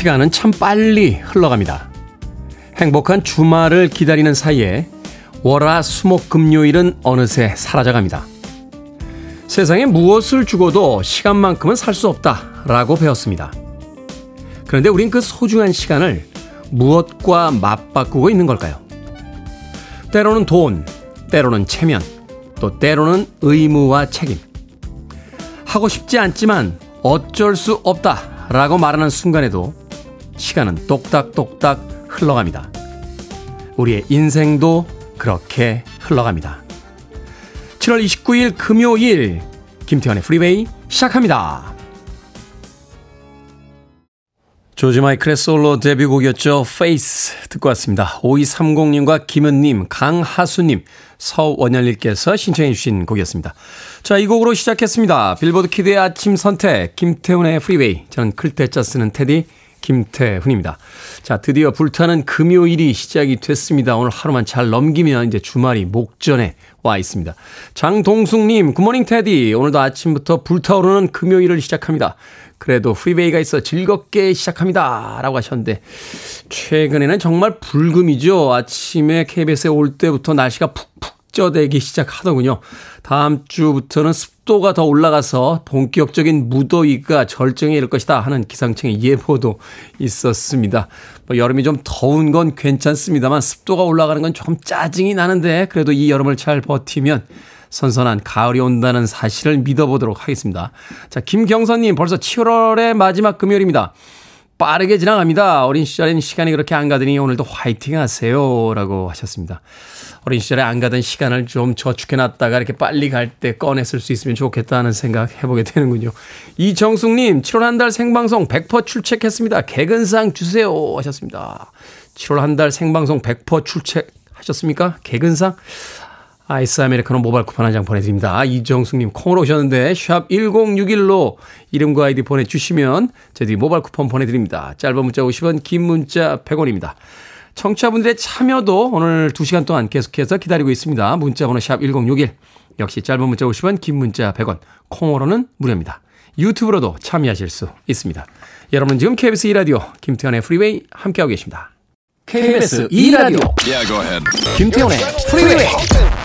시간은 참 빨리 흘러갑니다. 행복한 주말을 기다리는 사이에 월화 수목 금요일은 어느새 사라져갑니다. 세상에 무엇을 주고도 시간만큼은 살 수 없다라고 배웠습니다. 그런데 우린 그 소중한 시간을 무엇과 맞바꾸고 있는 걸까요? 때로는 돈, 때로는 체면, 또 때로는 의무와 책임. 하고 싶지 않지만 어쩔 수 없다 라고 말하는 순간에도 시간은 똑딱똑딱 흘러갑니다. 우리의 인생도 그렇게 흘러갑니다. 7월 29일 금요일 김태현의 프리웨이 시작합니다. 조지 마이클의 솔로 데뷔곡이었죠. Face 듣고 왔습니다. 5230님과 김은님, 강하수님, 서원열님께서 신청해 주신 곡이었습니다. 자, 이 곡으로 시작했습니다. 빌보드 키드의 아침 선택, 김태훈의 프리웨이. 저는 클 태 자 쓰는 테디, 김태훈입니다. 자, 드디어 불타는 금요일이 시작이 됐습니다. 오늘 하루만 잘 넘기면 이제 주말이 목전에 와 있습니다. 장동숙님, Good morning 테디. 오늘도 아침부터 불타오르는 금요일을 시작합니다. 그래도 프리웨이가 있어 즐겁게 시작합니다. 라고 하셨는데, 최근에는 정말 불금이죠. 아침에 KBS에 올 때부터 날씨가 푹푹 쪄대기 시작하더군요. 다음 주부터는 습도가 더 올라가서 본격적인 무더위가 절정에 이를 것이다 하는 기상청의 예보도 있었습니다. 뭐 여름이 좀 더운 건 괜찮습니다만 습도가 올라가는 건 조금 짜증이 나는데 그래도 이 여름을 잘 버티면 선선한 가을이 온다는 사실을 믿어보도록 하겠습니다. 자, 김경선님 벌써 7월의 마지막 금요일입니다. 빠르게 지나갑니다. 어린 시절엔 시간이 그렇게 안 가더니 오늘도 화이팅 하세요. 라고 하셨습니다. 어린 시절에 안 가던 시간을 좀 저축해놨다가 이렇게 빨리 갈 때 꺼냈을 수 있으면 좋겠다는 생각 해보게 되는군요. 이정숙님, 7월 한 달 생방송 100% 출첵했습니다. 개근상 주세요. 하셨습니다. 7월 한 달 생방송 100% 출첵하셨습니까? 개근상? 아이스 아메리카노 모바일 쿠폰 한 장 보내드립니다. 이정숙님 콩으로 오셨는데 샵 1061로 이름과 아이디 보내주시면 저희들이 모바일 쿠폰 보내드립니다. 짧은 문자 50원 긴 문자 100원입니다. 청취자분들의 참여도 오늘 2시간 동안 계속해서 기다리고 있습니다. 문자번호 샵 1061. 역시 짧은 문자 50원 긴 문자 100원 콩으로는 무료입니다. 유튜브로도 참여하실 수 있습니다. 여러분 지금 KBS 2라디오 김태훈의 프리웨이 함께하고 계십니다. KBS 2라디오 yeah, 김태훈의 프리웨이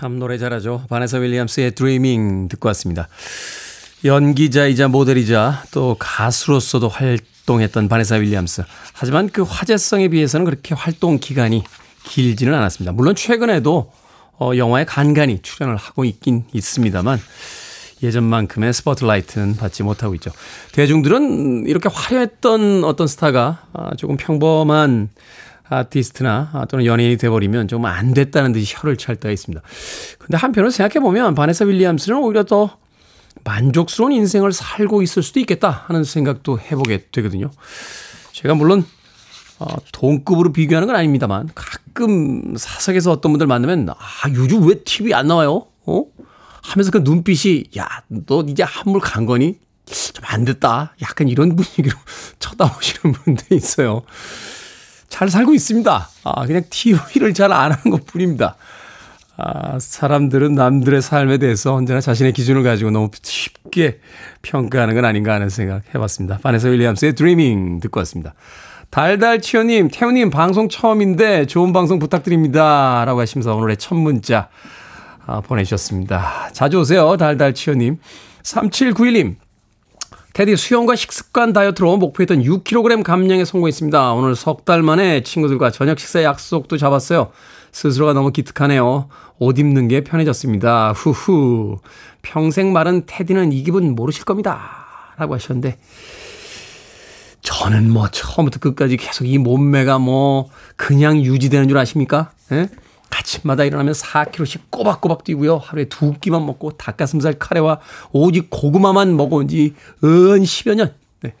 참 노래 잘하죠. 바네사 윌리엄스의 드리밍 듣고 왔습니다. 연기자이자 모델이자 또 가수로서도 활동했던 바네사 윌리엄스. 하지만 그 화제성에 비해서는 그렇게 활동 기간이 길지는 않았습니다. 물론 최근에도 어, 영화에 간간히 출연을 하고 있긴 있습니다만 예전만큼의 스포트라이트는 받지 못하고 있죠. 대중들은 이렇게 화려했던 어떤 스타가 아, 조금 평범한 아티스트나 또는 연예인이 돼버리면 좀 안 됐다는 듯이 혀를 찰 때가 있습니다. 근데 한편으로 생각해보면 바네사 윌리엄스는 오히려 더 만족스러운 인생을 살고 있을 수도 있겠다 하는 생각도 해보게 되거든요. 제가 물론 어, 돈급으로 비교하는 건 아닙니다만 가끔 사석에서 어떤 분들 만나면 아 요즘 왜 TV 안 나와요? 어? 하면서 그 눈빛이 야 너 이제 한물 간 거니? 좀 안 됐다. 약간 이런 분위기로 쳐다보시는 분들이 있어요. 잘 살고 있습니다. 아, 그냥 TV를 잘 안 하는 것 뿐입니다. 아, 사람들은 남들의 삶에 대해서 언제나 자신의 기준을 가지고 너무 쉽게 평가하는 건 아닌가 하는 생각 해봤습니다. 파네서 윌리엄스의 드리밍 듣고 왔습니다. 달달치어님, 태우님 방송 처음인데 좋은 방송 부탁드립니다. 라고 하시면서 오늘의 첫 문자 아, 보내주셨습니다. 자주 오세요. 달달치어님. 3791님, 테디 수영과 식습관 다이어트로 목표했던 6kg 감량에 성공했습니다. 오늘 석 달 만에 친구들과 저녁 식사 약속도 잡았어요. 스스로가 너무 기특하네요. 옷 입는 게 편해졌습니다. 후후. 평생 마른 테디는 이 기분 모르실 겁니다. 라고 하셨는데, 저는 뭐 처음부터 끝까지 계속 이 몸매가 뭐 그냥 유지되는 줄 아십니까? 예? 아침마다 일어나면 4km씩 꼬박꼬박 뛰고요. 하루에 두 끼만 먹고 닭가슴살 카레와 오직 고구마만 먹어온 지은 10여 년. 네.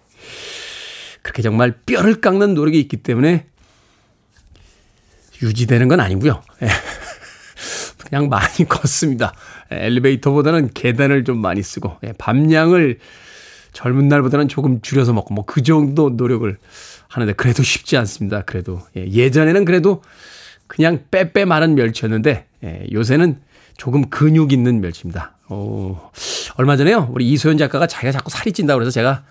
그렇게 정말 뼈를 깎는 노력이 있기 때문에 유지되는 건 아니고요. 예. 그냥 많이 걷습니다. 엘리베이터보다는 계단을 좀 많이 쓰고 예, 밤량을 젊은 날보다는 조금 줄여서 먹고 뭐 그 정도 노력을 하는데 그래도 쉽지 않습니다. 그래도 예, 전에는 그래도 그냥 빼빼 마른 멸치였는데 예, 요새는 조금 근육 있는 멸치입니다. 오, 얼마 전에요 우리 이소연 작가가 자기가 자꾸 살이 찐다 그래서 제가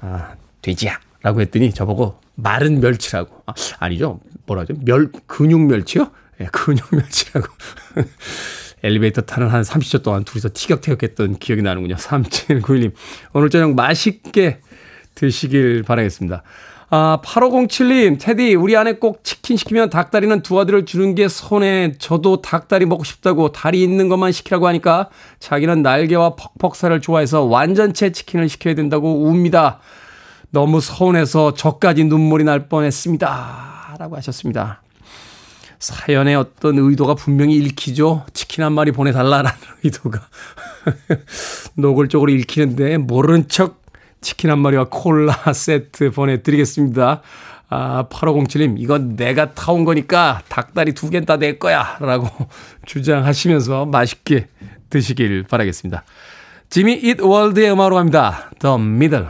아, 돼지야 라고 했더니 저보고 마른 멸치라고 아, 아니죠 뭐라죠 멸 근육 멸치요? 예, 근육 멸치라고 엘리베이터 타는 한 30초 동안 둘이서 티격태격했던 기억이 나는군요. 3791님. 오늘 저녁 맛있게 드시길 바라겠습니다. 아, 8507님, 테디, 우리 아내 꼭 치킨 시키면 닭다리는 두 아들을 주는 게 손에 저도 닭다리 먹고 싶다고 다리 있는 것만 시키라고 하니까 자기는 날개와 퍽퍽살을 좋아해서 완전체 치킨을 시켜야 된다고 웁니다. 너무 서운해서 저까지 눈물이 날 뻔했습니다. 라고 하셨습니다. 사연의 어떤 의도가 분명히 읽히죠. 치킨 한 마리 보내달라라는 의도가 노골적으로 읽히는데 모른 척 치킨 한 마리와 콜라 세트 보내드리겠습니다. 아, 8507님, 이건 내가 타온 거니까 닭다리 두 개는 다 내 거야. 라고 주장하시면서 맛있게 드시길 바라겠습니다. 지미 잇 월드의 음악으로 갑니다. The Middle.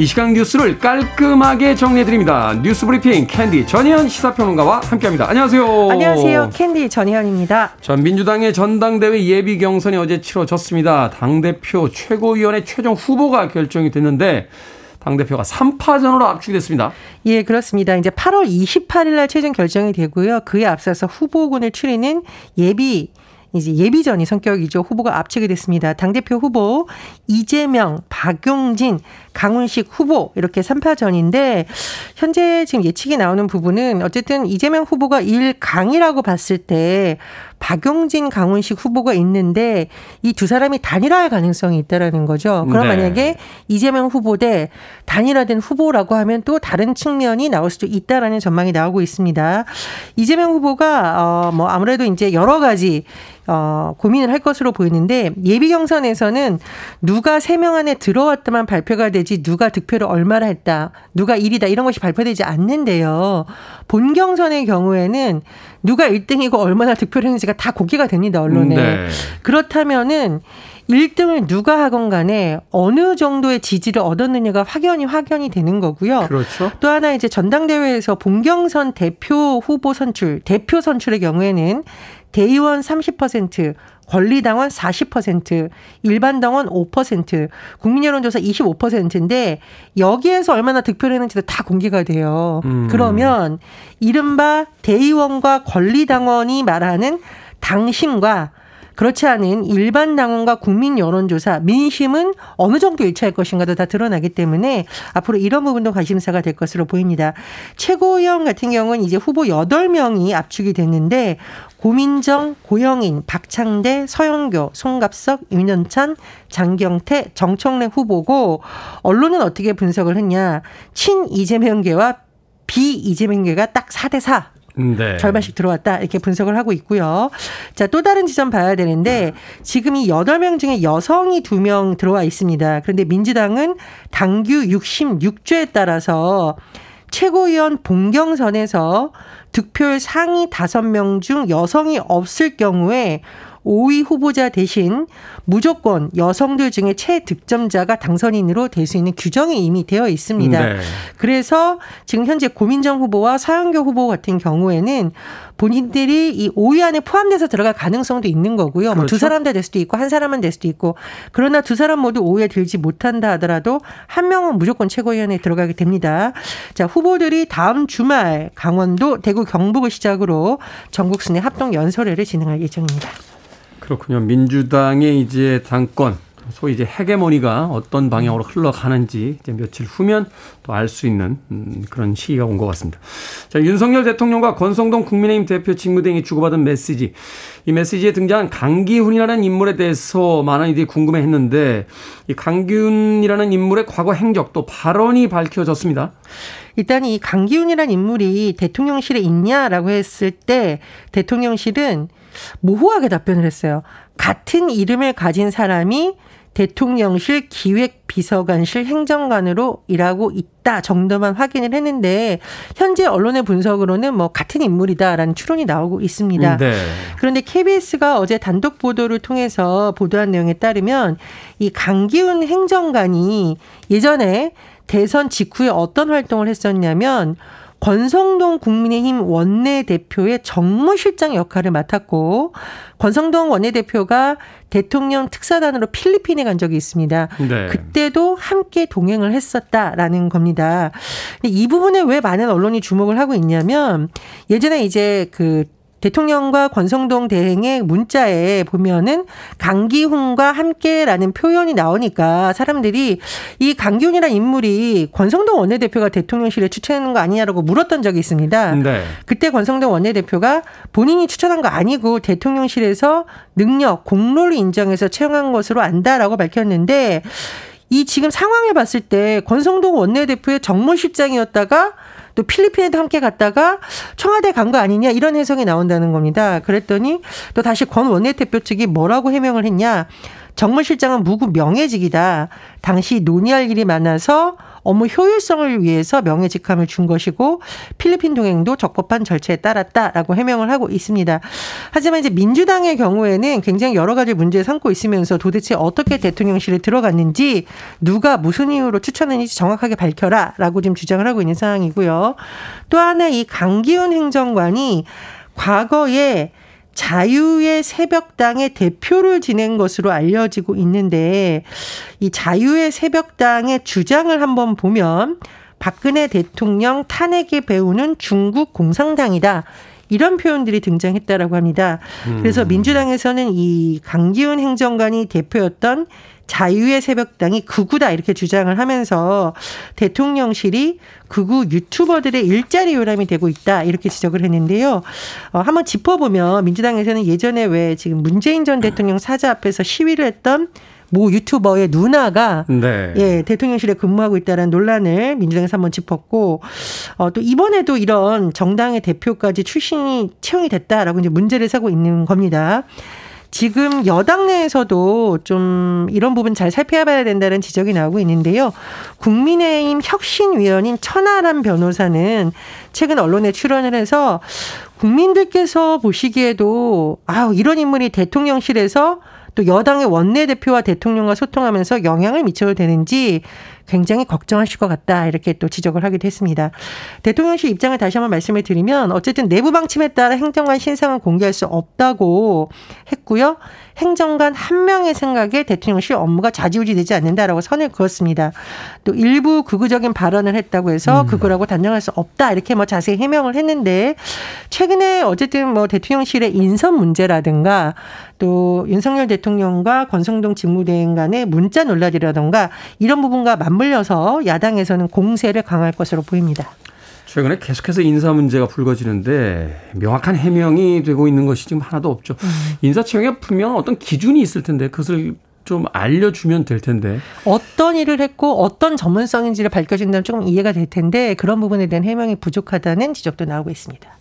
이 시간 뉴스를 깔끔하게 정리해드립니다. 뉴스 브리핑 캔디 전희연 시사평론가와 함께합니다. 안녕하세요. 안녕하세요. 캔디 전희연입니다. 전 민주당의 전당대회 예비 경선이 어제 치러졌습니다. 당대표 최고위원회 최종 후보가 결정이 됐는데 당대표가 3파전으로 압축이 됐습니다. 예, 그렇습니다. 이제 8월 28일 날 최종 결정이 되고요. 그에 앞서서 후보군을 추리는 예비 이제 예비전이 성격이죠. 후보가 압축이 됐습니다. 당대표 후보 이재명, 박용진, 강훈식 후보 이렇게 3파전인데 현재 지금 예측이 나오는 부분은 어쨌든 이재명 후보가 1강이라고 봤을 때 박용진, 강훈식 후보가 있는데 이 두 사람이 단일화할 가능성이 있다라는 거죠. 그럼 네. 만약에 이재명 후보 대 단일화된 후보라고 하면 또 다른 측면이 나올 수도 있다라는 전망이 나오고 있습니다. 이재명 후보가 어뭐 아무래도 이제 여러 가지 어, 고민을 할 것으로 보이는데 예비 경선에서는 누가 세 명 안에 들어왔다만 발표가 되지 누가 득표를 얼마나 했다, 누가 1위다 이런 것이 발표되지 않는데요. 본 경선의 경우에는 누가 1등이고 얼마나 득표를 했는지가 다 공개가 됩니다, 언론에. 네. 그렇다면은 1등을 누가 하건 간에 어느 정도의 지지를 얻었느냐가 확연히 확연이 되는 거고요. 그렇죠. 또 하나 이제 전당대회에서 본경선 대표 후보 선출, 대표 선출의 경우에는 대의원 30%, 권리당원 40%, 일반당원 5%, 국민여론조사 25%인데 여기에서 얼마나 득표를 했는지도 다 공개가 돼요. 음. 그러면 이른바 대의원과 권리당원이 말하는 당심과 그렇지 않은 일반 당원과 국민 여론조사, 민심은 어느 정도 일치할 것인가도 다 드러나기 때문에 앞으로 이런 부분도 관심사가 될 것으로 보입니다. 최고위원 같은 경우는 이제 후보 8명이 압축이 됐는데 고민정, 고영인, 박창대, 서영교, 송갑석, 윤현찬, 장경태, 정청래 후보고 언론은 어떻게 분석을 했냐. 친 이재명계와 비 이재명계가 딱 4대 4. 네. 절반씩 들어왔다 이렇게 분석을 하고 있고요. 자, 또 다른 지점 봐야 되는데 지금 이 8명 중에 여성이 2명 들어와 있습니다. 그런데 민주당은 당규 66조에 따라서 최고위원 본경선에서 득표율 상위 5명 중 여성이 없을 경우에 5위 후보자 대신 무조건 여성들 중에 최득점자가 당선인으로 될 수 있는 규정이 이미 되어 있습니다. 네. 그래서 지금 현재 고민정 후보와 사영교 후보 같은 경우에는 본인들이 이 5위 안에 포함돼서 들어갈 가능성도 있는 거고요. 그렇죠. 뭐두 사람 다 될 수도 있고 한 사람만 될 수도 있고 그러나 두 사람 모두 5위에 들지 못한다 하더라도 한 명은 무조건 최고위원회에 들어가게 됩니다. 자 후보들이 다음 주말 강원도, 대구, 경북을 시작으로 전국 순회 합동 연설회를 진행할 예정입니다. 그렇군요. 민주당의 이제 당권 소위 이제 헤게모니가 어떤 방향으로 흘러가는지 이제 며칠 후면 또 알 수 있는 음, 그런 시기가 온 것 같습니다. 자, 윤석열 대통령과 권성동 국민의힘 대표 직무대행이 주고받은 메시지. 이 메시지에 등장한 강기훈이라는 인물에 대해서 많은 이들이 궁금해 했는데 이 강기훈이라는 인물의 과거 행적 또 발언이 밝혀졌습니다. 일단 이 강기훈이라는 인물이 대통령실에 있냐라고 했을 때 대통령실은 모호하게 답변을 했어요. 같은 이름을 가진 사람이 대통령실 기획비서관실 행정관으로 일하고 있다 정도만 확인을 했는데 현재 언론의 분석으로는 뭐 같은 인물이다라는 추론이 나오고 있습니다. 네. 그런데 KBS가 어제 단독 보도를 통해서 보도한 내용에 따르면 이 강기훈 행정관이 예전에 대선 직후에 어떤 활동을 했었냐면 권성동 국민의힘 원내대표의 정무실장 역할을 맡았고 권성동 원내대표가 대통령 특사단으로 필리핀에 간 적이 있습니다. 네. 그때도 함께 동행을 했었다라는 겁니다. 이 부분에 왜 많은 언론이 주목을 하고 있냐면 예전에 이제 그 대통령과 권성동 대행의 문자에 보면은 강기훈과 함께라는 표현이 나오니까 사람들이 이 강기훈이라는 인물이 권성동 원내대표가 대통령실에 추천하는 거 아니냐라고 물었던 적이 있습니다. 네. 그때 권성동 원내대표가 본인이 추천한 거 아니고 대통령실에서 능력, 공로를 인정해서 채용한 것으로 안다라고 밝혔는데 이 지금 상황을 봤을 때 권성동 원내대표의 정무실장이었다가 또 필리핀에도 함께 갔다가 청와대 간 거 아니냐 이런 해석이 나온다는 겁니다. 그랬더니 또 다시 권 원내대표 측이 뭐라고 해명을 했냐. 정무실장은 무구 명예직이다. 당시 논의할 일이 많아서 업무 효율성을 위해서 명예직함을 준 것이고 필리핀 동행도 적법한 절차에 따랐다라고 해명을 하고 있습니다. 하지만 이제 민주당의 경우에는 굉장히 여러 가지 문제를 삼고 있으면서 도대체 어떻게 대통령실에 들어갔는지 누가 무슨 이유로 추천했는지 정확하게 밝혀라라고 지금 주장을 하고 있는 상황이고요. 또 하나 이 강기훈 행정관이 과거에 자유의 새벽당의 대표를 지낸 것으로 알려지고 있는데 이 자유의 새벽당의 주장을 한번 보면 박근혜 대통령 탄핵의 배우는 중국 공산당이다. 이런 표현들이 등장했다라고 합니다. 그래서 음. 민주당에서는 이 강기훈 행정관이 대표였던 자유의 새벽당이 극우다 이렇게 주장을 하면서 대통령실이 극우 유튜버들의 일자리 요람이 되고 있다 이렇게 지적을 했는데요. 어, 한번 짚어보면 민주당에서는 예전에 왜 지금 문재인 전 대통령 사자 앞에서 시위를 했던 모 유튜버의 누나가 네. 예 대통령실에 근무하고 있다는 논란을 민주당에서 한번 짚었고 어, 또 이번에도 이런 정당의 대표까지 출신이 채용이 됐다라고 이제 문제를 사고 있는 겁니다. 지금 여당 내에서도 좀 이런 부분 잘 살펴봐야 된다는 지적이 나오고 있는데요. 국민의힘 혁신위원인 천하람 변호사는 최근 언론에 출연을 해서 국민들께서 보시기에도 아 이런 인물이 대통령실에서 또 여당의 원내대표와 대통령과 소통하면서 영향을 미쳐도 되는지 굉장히 걱정하실 것 같다. 이렇게 또 지적을 하기도 했습니다. 대통령실 입장을 다시 한번 말씀을 드리면 어쨌든 내부 방침에 따라 행정관 신상은 공개할 수 없다고 했고요. 행정관 한 명의 생각에 대통령실 업무가 좌지우지되지 않는다라고 선을 그었습니다. 또 일부 극우적인 발언을 했다고 해서 음. 그거라고 단정할 수 없다 이렇게 뭐 자세히 해명을 했는데 최근에 어쨌든 뭐 대통령실의 인선 문제라든가 또 윤석열 대통령과 권성동 직무대행 간의 문자 논란이라든가 이런 부분과 맞 물려서 야당에서는 공세를 강할 것으로 보입니다. 최근에 계속해서 인사 문제가 불거지는데 명확한 해명이 되고 있는 것이 지금 하나도 없죠. 음. 인사 채용에 분명 어떤 기준이 있을 텐데 그것을 좀 알려주면 될 텐데. 어떤 일을 했고 어떤 전문성인지를 밝혀준다면 조금 이해가 될 텐데 그런 부분에 대한 해명이 부족하다는 지적도 나오고 있습니다.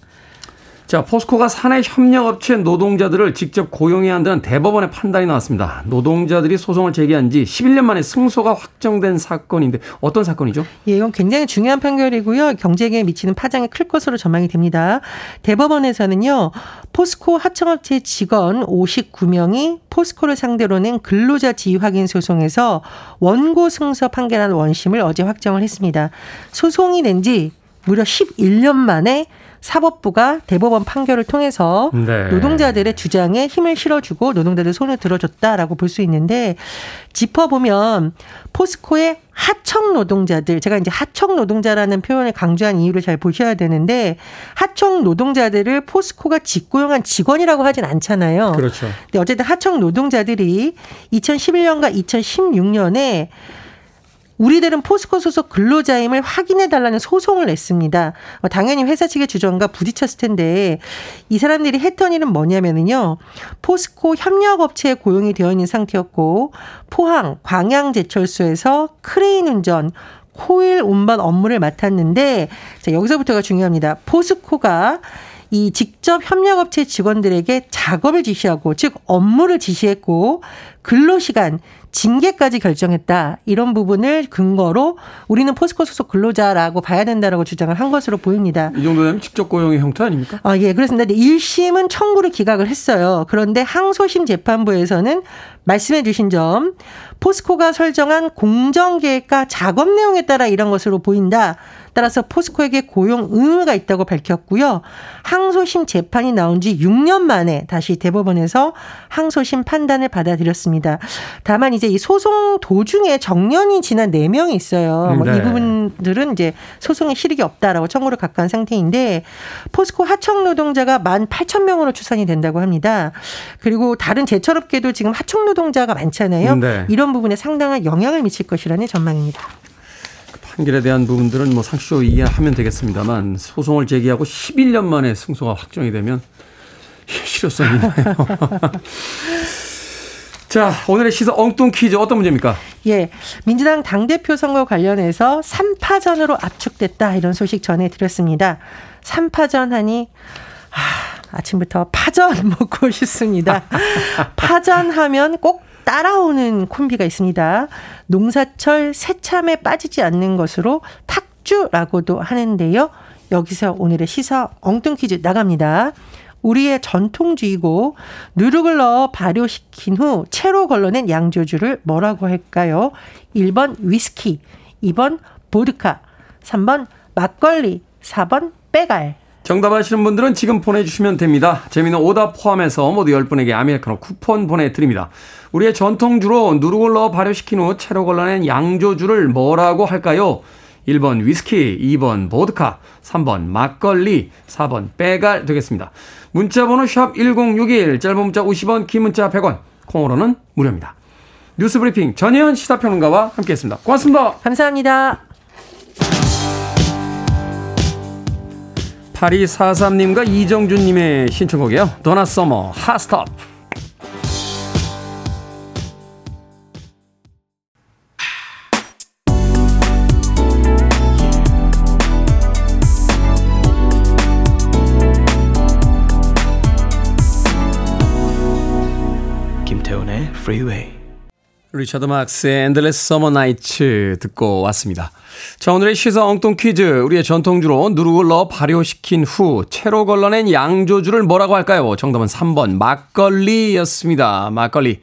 자, 포스코가 사내 협력업체 노동자들을 직접 고용해야 한다는 대법원의 판단이 나왔습니다. 노동자들이 소송을 제기한 지 11년 만에 승소가 확정된 사건인데 어떤 사건이죠? 예, 이건 굉장히 중요한 판결이고요. 경제계에 미치는 파장이 클 것으로 전망이 됩니다. 대법원에서는요. 포스코 하청업체 직원 59명이 포스코를 상대로 낸 근로자 지위 확인 소송에서 원고 승소 판결한 원심을 어제 확정을 했습니다. 소송이 낸 지 무려 11년 만에 사법부가 대법원 판결을 통해서 네. 노동자들의 주장에 힘을 실어주고 노동자들 손을 들어줬다라고 볼 수 있는데 짚어보면 포스코의 하청 노동자들 제가 이제 하청 노동자라는 표현을 강조한 이유를 잘 보셔야 되는데 하청 노동자들을 포스코가 직고용한 직원이라고 하진 않잖아요. 그렇죠. 근데 어쨌든 하청 노동자들이 2011년과 2016년에 우리들은 포스코 소속 근로자임을 확인해 달라는 소송을 냈습니다. 어, 당연히 회사 측의 주장과 부딪혔을 텐데 이 사람들이 했던 일은 뭐냐면은요. 포스코 협력업체에 고용이 되어 있는 상태였고 포항 광양제철소에서 크레인 운전 코일 운반 업무를 맡았는데 자, 여기서부터가 중요합니다. 포스코가 이 직접 협력업체 직원들에게 작업을 지시하고 즉 업무를 지시했고 근로시간 징계까지 결정했다. 이런 부분을 근거로 우리는 포스코 소속 근로자라고 봐야 된다라고 주장을 한 것으로 보입니다. 이 정도 되면 직접 고용의 형태 아닙니까? 아, 예, 그렇습니다. 1심은 청구를 기각을 했어요. 그런데 항소심 재판부에서는 말씀해 주신 점, 포스코가 설정한 공정계획과 작업 내용에 따라 이런 것으로 보인다. 따라서 포스코에게 고용 의무가 있다고 밝혔고요. 항소심 재판이 나온 지 6년 만에 다시 대법원에서 항소심 판단을 받아들였습니다. 다만 이제 이 소송 도중에 정년이 지난 4명이 있어요. 뭐이 네. 부분들은 이제 소송에 실익이 없다라고 청구를 각한 상태인데 포스코 하청 노동자가 18,000명으로 추산이 된다고 합니다. 그리고 다른 제철업계도 지금 하청 노동자가 많잖아요. 네. 이런 부분에 상당한 영향을 미칠 것이라는 전망입니다. 판결에 대한 부분들은 뭐 상식적으로 이해하면 되겠습니다만 소송을 제기하고 11년 만에 승소가 확정이 되면 이게 실효성이 있나요? 자, 오늘의 시사 엉뚱 퀴즈 어떤 문제입니까? 예. 민주당 당대표 선거 관련해서 3파전으로 압축됐다. 이런 소식 전해드렸습니다. 3파전 하니, 아, 아침부터 파전 먹고 싶습니다. 파전하면 꼭 따라오는 콤비가 있습니다. 농사철 새참에 빠지지 않는 것으로 탁주라고도 하는데요. 여기서 오늘의 시사 엉뚱 퀴즈 나갑니다. 우리의 전통주의고 누룩을 넣어 발효시킨 후 채로 걸러낸 양조주를 뭐라고 할까요? 1번 위스키, 2번 보드카, 3번 막걸리, 4번 빼갈. 정답 아시는 분들은 지금 보내주시면 됩니다. 재미는 오답 포함해서 모두 10분에게 아메리카노 쿠폰 보내드립니다. 우리의 전통주로 넣어 발효시킨 후 채로 걸러낸 양조주를 뭐라고 할까요? 1번 위스키, 2번 보드카, 3번 막걸리, 4번 빼갈 되겠습니다. 문자번호 샵 1061, 짧은 문자 50원, 긴 문자 100원, 콩으로는 무료입니다. 뉴스브리핑 전혜연 시사평론가와 함께했습니다. 고맙습니다. 감사합니다. 8243님과 이정준님의 신청곡이요. 도나 서머 핫스톱. 김태훈의 Freeway. 리차드 막스의 Endless Summer Nights 듣고 왔습니다. 자, 오늘의 시사 엉뚱 퀴즈. 우리의 전통주로 누룩을 넣어 발효시킨 후 채로 걸러낸 양조주를 뭐라고 할까요? 정답은 3번 막걸리였습니다. 막걸리.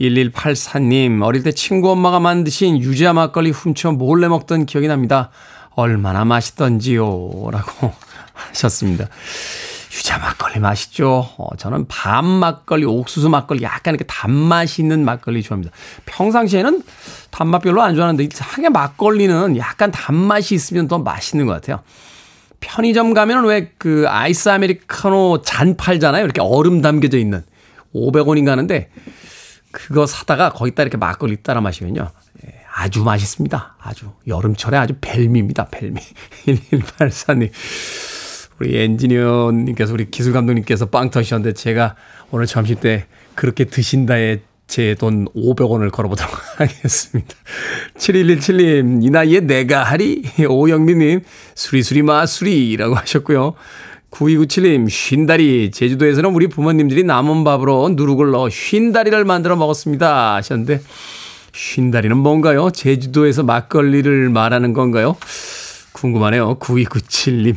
1184님, 어릴 때 친구 엄마가 만드신 유자 막걸리 훔쳐 몰래 먹던 기억이 납니다. 얼마나 맛있던지요. 라고 하셨습니다. 유자 막걸리 맛있죠. 어, 저는 밤 막걸리, 옥수수 막걸리, 약간 이렇게 단맛이 있는 막걸리 좋아합니다. 평상시에는 단맛 별로 안 좋아하는데 이상하게 막걸리는 약간 단맛이 있으면 더 맛있는 것 같아요. 편의점 가면은 왜그 아이스 아메리카노 잔 팔잖아요. 이렇게 얼음 담겨져 있는 500원인가 하는데 그거 사다가 거기다 이렇게 막걸리 따라 마시면요. 예, 아주 맛있습니다. 아주 여름철에 아주 벨미입니다. 벨미. 1184님. 우리 엔지니어님께서 우리 기술 감독님께서 빵 터지셨는데 제가 오늘 점심 때 그렇게 드신다에 제 돈 500원을 걸어보도록 하겠습니다. 7117님, 이 나이에 내가 하리? 오영민님, 수리수리 마수리라고 하셨고요. 9297님, 쉰다리. 제주도에서는 우리 부모님들이 남은 밥으로 누룩을 넣어 쉰다리를 만들어 먹었습니다. 하셨는데, 쉰다리는 뭔가요? 제주도에서 막걸리를 말하는 건가요? 궁금하네요. 9297님.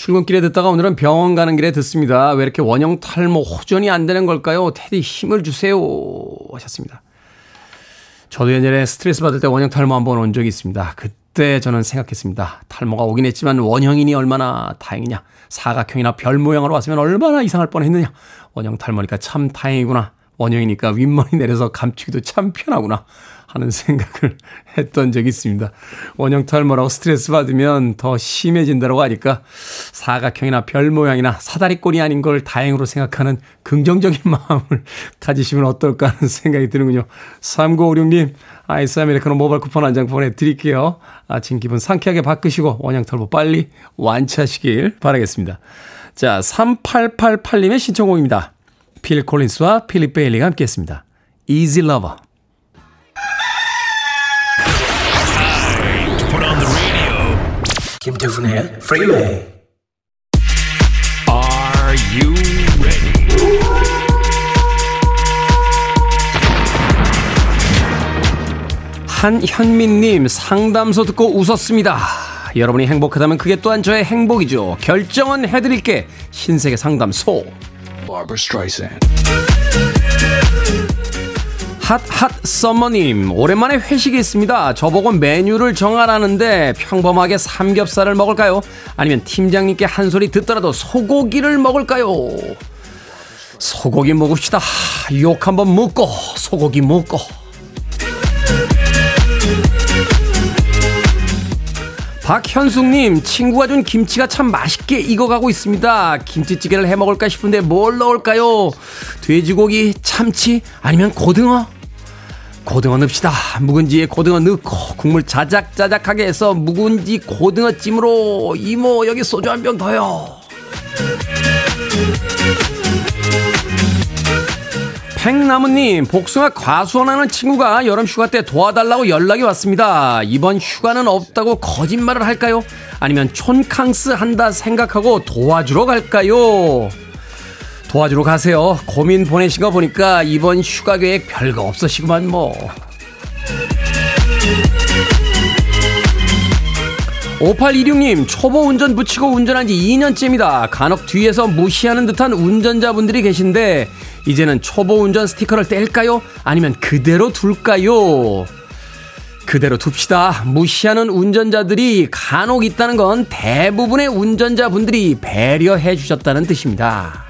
출근길에 듣다가 오늘은 병원 가는 길에 듣습니다. 왜 이렇게 원형 탈모 호전이 안 되는 걸까요? 테디 힘을 주세요. 하셨습니다. 저도 예전에 스트레스 받을 때 원형 탈모 한 번 온 적이 있습니다. 그때 저는 생각했습니다. 탈모가 오긴 했지만 원형이니 얼마나 다행이냐. 사각형이나 별 모양으로 왔으면 얼마나 이상할 뻔 했느냐. 원형 탈모니까 참 다행이구나. 원형이니까 윗머리 내려서 감추기도 참 편하구나. 하는 생각을 했던 적이 있습니다. 원형 탈모라고 스트레스 받으면 더 심해진다고 하니까 사각형이나 별 모양이나 사다리꼴이 아닌 걸 다행으로 생각하는 긍정적인 마음을 가지시면 어떨까 하는 생각이 드는군요. 3956님, 아이스 아메리카노 모바일 쿠폰 한 장 보내드릴게요. 아침 기분 상쾌하게 바꾸시고 원형 탈모 빨리 완치하시길 바라겠습니다. 자, 3888님의 신청곡입니다. 필 콜린스와 필립 베일리가 함께했습니다. Easy Lover. 김태훈의 Freeway. Are you ready? 한현민님 상담소 듣고 웃었습니다. 여러분이 행복하다면 그게 또한 저의 행복이죠. 결정은 해드릴게. 신세계 상담소. Barbara Streisand. 핫핫 썸머님 오랜만에 회식이 있습니다. 저보고 메뉴를 정하라는데 평범하게 삼겹살을 먹을까요? 아니면 팀장님께 한 소리 듣더라도 소고기를 먹을까요? 소고기 먹읍시다. 욕 한번 묻고 소고기 먹고. 박현숙님, 친구가 준 김치가 참 맛있게 익어가고 있습니다. 김치찌개를 해 먹을까 싶은데 뭘 넣을까요? 돼지고기, 참치, 아니면 고등어? 고등어 넣읍시다. 묵은지에 고등어 넣고 국물 자작자작하게 해서 묵은지 고등어 찜으로 이모 여기 소주 한 병 더요. 팽나무님, 복숭아 과수원하는 친구가 여름 휴가 때 도와달라고 연락이 왔습니다. 이번 휴가는 없다고 거짓말을 할까요? 아니면 촌캉스 한다 생각하고 도와주러 갈까요? 도와주러 가세요. 고민 보내신 거 보니까 이번 휴가 계획 별거 없으시구만 뭐. 5826님, 초보 운전 붙이고 운전한 지 2년째입니다. 간혹 뒤에서 무시하는 듯한 운전자분들이 계신데, 이제는 초보 운전 스티커를 뗄까요? 아니면 그대로 둘까요? 그대로 둡시다. 무시하는 운전자들이 간혹 있다는 건 대부분의 운전자분들이 배려해 주셨다는 뜻입니다.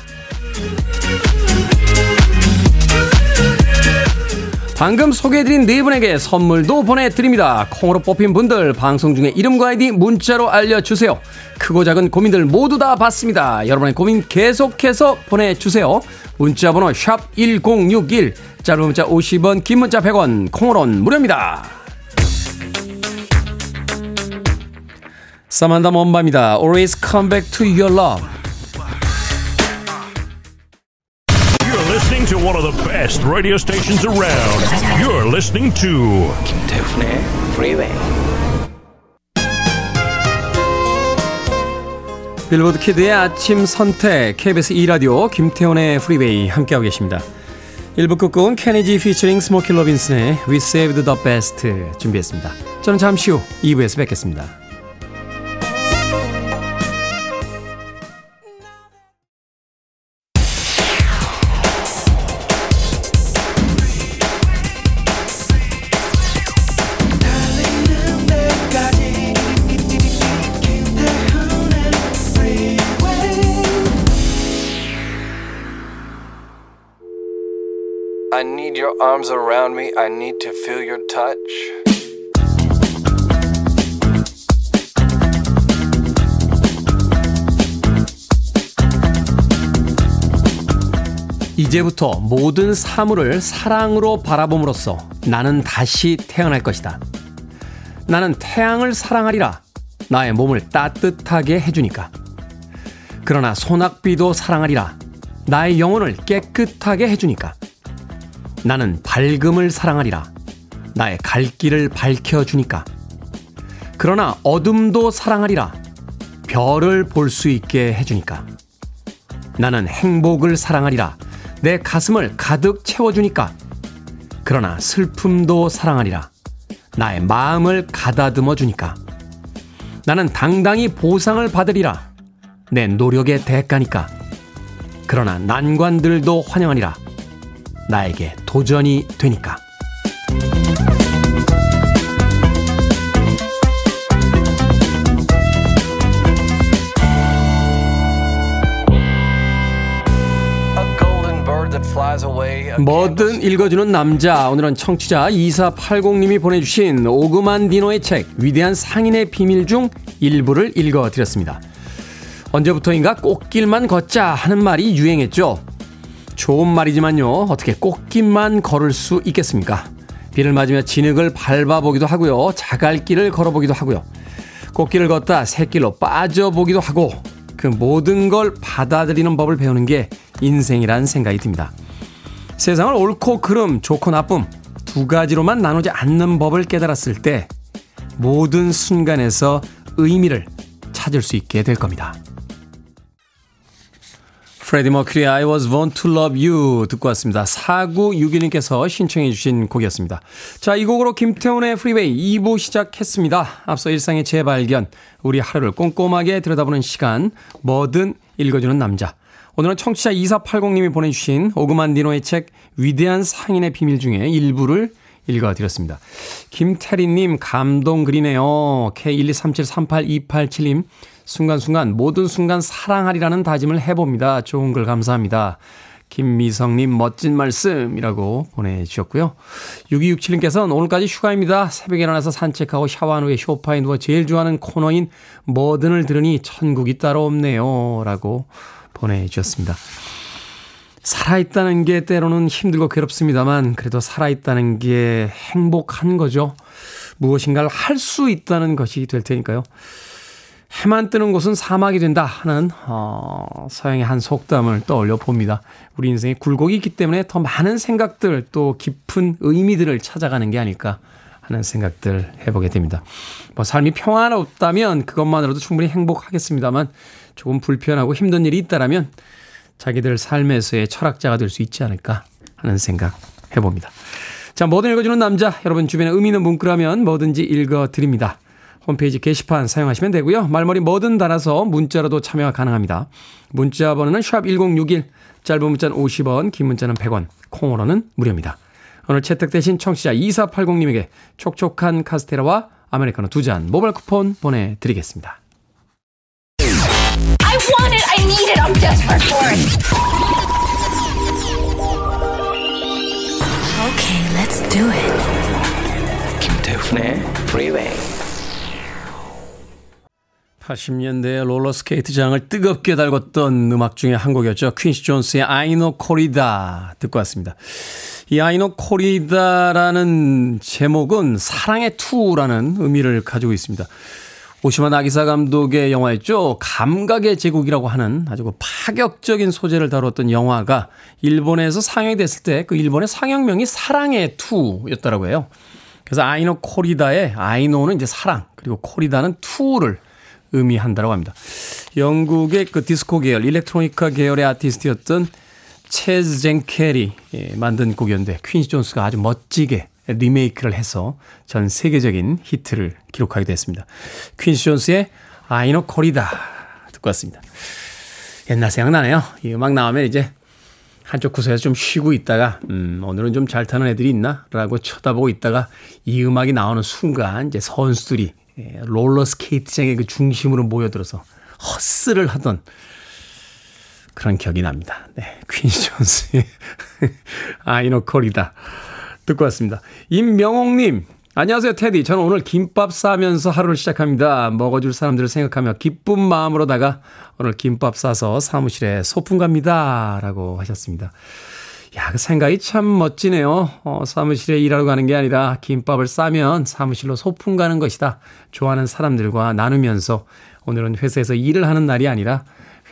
방금 소개해드린 네 분에게 선물도 보내드립니다. 콩으로 뽑힌 분들 방송 중에 이름과 아이디 문자로 알려주세요. 크고 작은 고민들 모두 다 받습니다. 여러분의 고민 계속해서 보내주세요. 문자번호 샵 1061, 짧은 문자 50원, 긴 문자 100원, 콩으로는 무료입니다. 사만다 먼바입니다. Always come back to your love. One of the best radio stations around. You're listening to 김태훈의 Freeway. 빌보드 kid의 아침 선택 KBS 2 라디오 김태훈의 Freeway 함께하고 계십니다. 1부 끝곡은 케니지 피처링 스모키 로빈슨의 We Saved the Best 준비했습니다. 저는 잠시 후 2부에서 뵙겠습니다. I need your arms around me. I need to feel your touch. 이제부터 모든 사물을 사랑으로 바라봄으로써 나는 다시 태어날 것이다. 나는 태양을 사랑하리라. 나의 몸을 따뜻하게 해주니까. 그러나 소낙비도 사랑하리라. 나의 영혼을 깨끗하게 해주니까. 나는 밝음을 사랑하리라. 나의 갈 길을 밝혀주니까. 그러나 어둠도 사랑하리라. 별을 볼 수 있게 해주니까. 나는 행복을 사랑하리라. 내 가슴을 가득 채워주니까. 그러나 슬픔도 사랑하리라. 나의 마음을 가다듬어 주니까. 나는 당당히 보상을 받으리라. 내 노력의 대가니까. 그러나 난관들도 환영하리라. 나에게 도전이 되니까. 뭐든 읽어주는 남자. 오늘은 청취자 2480님이 보내주신 오그만 디노의 책, 위대한 상인의 비밀 중 일부를 읽어드렸습니다. 언제부터인가 꽃길만 걷자 하는 말이 유행했죠. 좋은 말이지만요. 어떻게 꽃길만 걸을 수 있겠습니까? 비를 맞으며 진흙을 밟아보기도 하고요. 자갈길을 걸어보기도 하고요. 꽃길을 걷다 새길로 빠져보기도 하고 그 모든 걸 받아들이는 법을 배우는 게 인생이란 생각이 듭니다. 세상을 옳고 그름, 좋고 나쁨 두 가지로만 나누지 않는 법을 깨달았을 때 모든 순간에서 의미를 찾을 수 있게 될 겁니다. 프레디 머큐리 I was born to love you 듣고 왔습니다. 4961님께서 신청해 주신 곡이었습니다. 자, 이 곡으로 김태훈의 Freeway 2부 시작했습니다. 앞서 일상의 재발견, 우리 하루를 꼼꼼하게 들여다보는 시간, 뭐든 읽어주는 남자. 오늘은 청취자 2480님이 보내주신 오그 만디노의 책 위대한 상인의 비밀 중에 일부를 읽어드렸습니다. 김태리님 감동 그리네요. K123738287님 순간순간 모든 순간 사랑하리라는 다짐을 해봅니다. 좋은 글 감사합니다. 김미성님 멋진 말씀이라고 보내주셨고요. 6267님께서는 오늘까지 휴가입니다. 새벽에 일어나서 산책하고 샤워한 후에 쇼파에 누워 제일 좋아하는 코너인 뭐든을 들으니 천국이 따로 없네요. 라고 보내주셨습니다. 살아있다는 게 때로는 힘들고 괴롭습니다만 그래도 살아있다는 게 행복한 거죠. 무엇인가를 할 수 있다는 것이 될 테니까요. 해만 뜨는 곳은 사막이 된다 하는 어, 서양의 한 속담을 떠올려 봅니다. 우리 인생에 굴곡이 있기 때문에 더 많은 생각들 또 깊은 의미들을 찾아가는 게 아닐까 하는 생각들 해보게 됩니다. 뭐 삶이 평안없다면 그것만으로도 충분히 행복하겠습니다만 조금 불편하고 힘든 일이 있다라면 자기들 삶에서의 철학자가 될 수 있지 않을까 하는 생각 해봅니다. 자, 뭐든 읽어주는 남자. 여러분 주변에 의미 있는 문구라면 뭐든지 읽어드립니다. 홈페이지 게시판 사용하시면 되고요. 말머리 뭐든 달아서 문자로도 참여가 가능합니다. 문자 번호는 샵 1061, 짧은 문자는 50원, 긴 문자는 100원, 콩으로는 무료입니다. 오늘 채택되신 청취자 2480님에게 촉촉한 카스테라와 아메리카노 두 잔 모바일 쿠폰 보내드리겠습니다. I want it. I need it. I'm desperate for it. Okay, let's do it. 김태훈의 Freeway. 80년대 롤러스케이트장을 뜨겁게 달궜던 음악 중에 한 곡이었죠. 퀸시 존스의 아이노 코리다 듣고 왔습니다. 이 아이노 코리다라는 제목은 사랑의 투라는 의미를 가지고 있습니다. 오시마 나기사 감독의 영화였죠. 감각의 제국이라고 하는 아주 그 파격적인 소재를 다뤘던 영화가 일본에서 상영이 됐을 때 그 일본의 상영명이 사랑의 투우였더라고 해요. 그래서 아이노 코리다의 아이노는 이제 사랑, 그리고 Corrida는 투우를 의미한다고 합니다. 영국의 그 디스코 계열, 일렉트로니카 계열의 아티스트였던 채즈 쟁켈이 예, 만든 곡이었는데 퀸시 존스가 아주 멋지게 리메이크를 해서 전 세계적인 히트를 기록하게 됐습니다. 퀸시 존스의 Ai no Corrida 듣고 왔습니다. 옛날 생각나네요. 이 음악 나오면 이제 한쪽 구석에서 좀 쉬고 있다가 음, 오늘은 좀 잘 타는 애들이 있나? 라고 쳐다보고 있다가 이 음악이 나오는 순간 이제 선수들이 예, 롤러 스케이트장의 그 중심으로 모여들어서 허슬을 하던 그런 기억이 납니다. 네, 퀸시 존스의 아이노 코리다 듣고 왔습니다. 임명옥님, 안녕하세요, 테디. 저는 오늘 김밥 싸면서 하루를 시작합니다. 먹어줄 사람들을 생각하며 기쁜 마음으로다가 오늘 김밥 싸서 사무실에 소풍 갑니다. 라고 하셨습니다. 야, 그 생각이 참 멋지네요. 어, 사무실에 일하러 가는 게 아니라 김밥을 싸면 사무실로 소풍 가는 것이다. 좋아하는 사람들과 나누면서 오늘은 회사에서 일을 하는 날이 아니라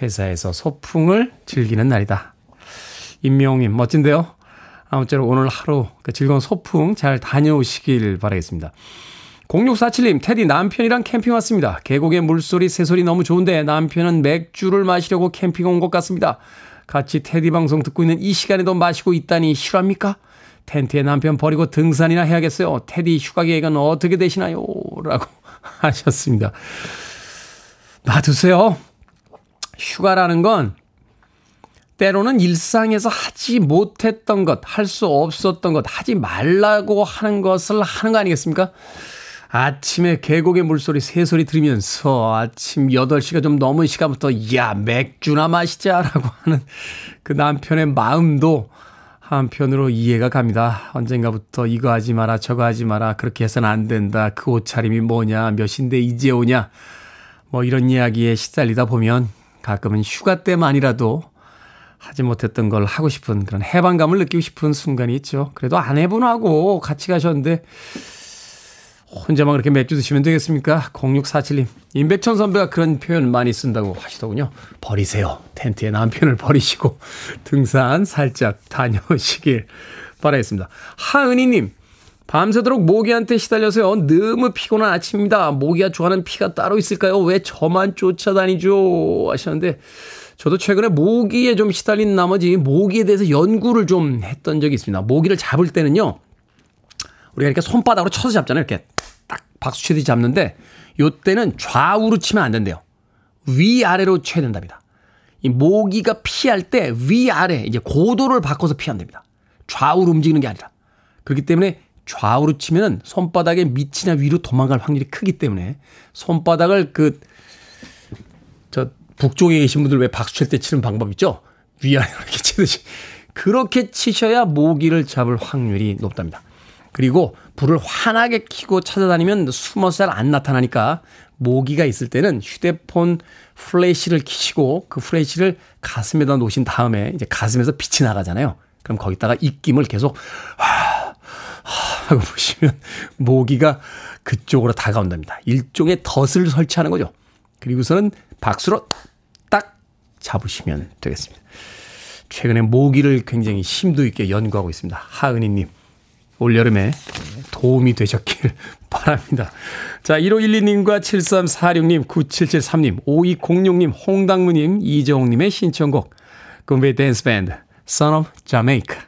회사에서 소풍을 즐기는 날이다. 임명님, 멋진데요? 아무쪼록 오늘 하루 그 즐거운 소풍 잘 다녀오시길 바라겠습니다. 0647님, 테디 남편이랑 캠핑 왔습니다. 계곡의 물소리, 새소리 너무 좋은데 남편은 맥주를 마시려고 캠핑 온 것 같습니다. 같이 테디 방송 듣고 있는 이 시간에도 마시고 있다니 실합니까? 텐트에 남편 버리고 등산이나 해야겠어요. 테디 휴가 계획은 어떻게 되시나요? 라고 하셨습니다. 놔두세요. 휴가라는 건 때로는 일상에서 하지 못했던 것, 할 수 없었던 것, 하지 말라고 하는 것을 하는 거 아니겠습니까? 아침에 계곡의 물소리, 새소리 들으면서 아침 8시가 좀 넘은 시간부터 야, 맥주나 마시자라고 하는 그 남편의 마음도 한편으로 이해가 갑니다. 언젠가부터 이거 하지 마라, 저거 하지 마라, 그렇게 해서는 안 된다. 그 옷차림이 뭐냐, 몇인데 이제 오냐. 뭐 이런 이야기에 시달리다 보면 가끔은 휴가 때만이라도 하지 못했던 걸 하고 싶은 그런 해방감을 느끼고 싶은 순간이 있죠. 그래도 아내분하고 같이 가셨는데 혼자만 그렇게 맥주 드시면 되겠습니까? 0647님. 임백천 선배가 그런 표현 많이 쓴다고 하시더군요. 버리세요. 텐트에 남편을 버리시고 등산 살짝 다녀오시길 바라겠습니다. 하은희님. 밤새도록 모기한테 시달려서요. 너무 피곤한 아침입니다. 모기가 좋아하는 피가 따로 있을까요? 왜 저만 쫓아다니죠? 하셨는데 저도 최근에 모기에 좀 시달린 나머지 모기에 대해서 연구를 좀 했던 적이 있습니다. 모기를 잡을 때는요. 우리가 이렇게 손바닥으로 쳐서 잡잖아요. 이렇게 딱 박수 치듯이 잡는데 요때는 좌우로 치면 안 된대요. 위아래로 쳐야 된답니다. 이 모기가 피할 때 위아래 이제 고도를 바꿔서 피하면 됩니다. 좌우로 움직이는 게 아니라. 그렇기 때문에 좌우로 치면은 손바닥에 밑이나 위로 도망갈 확률이 크기 때문에 손바닥을 그 저 북쪽에 계신 분들 왜 박수 칠 때 치는 방법 있죠? 위아래로 이렇게 치듯이 그렇게 치셔야 모기를 잡을 확률이 높답니다. 그리고 불을 환하게 켜고 찾아다니면 숨어서 잘 안 나타나니까 모기가 있을 때는 휴대폰 플래시를 키시고 그 플래시를 가슴에다 놓으신 다음에 이제 가슴에서 빛이 나가잖아요. 그럼 거기다가 입김을 계속 하, 하 하고 보시면 모기가 그쪽으로 다가온답니다. 일종의 덫을 설치하는 거죠. 그리고서는 박수로 딱 잡으시면 되겠습니다. 최근에 모기를 굉장히 심도 있게 연구하고 있습니다. 하은희님. 올여름에 도움이 되셨길 바랍니다. 자, 1512님과 7346님, 9773님, 5206님, 홍당무님, 이정욱님의 신청곡, 꿈베이 댄스 밴드, Son of Jamaica.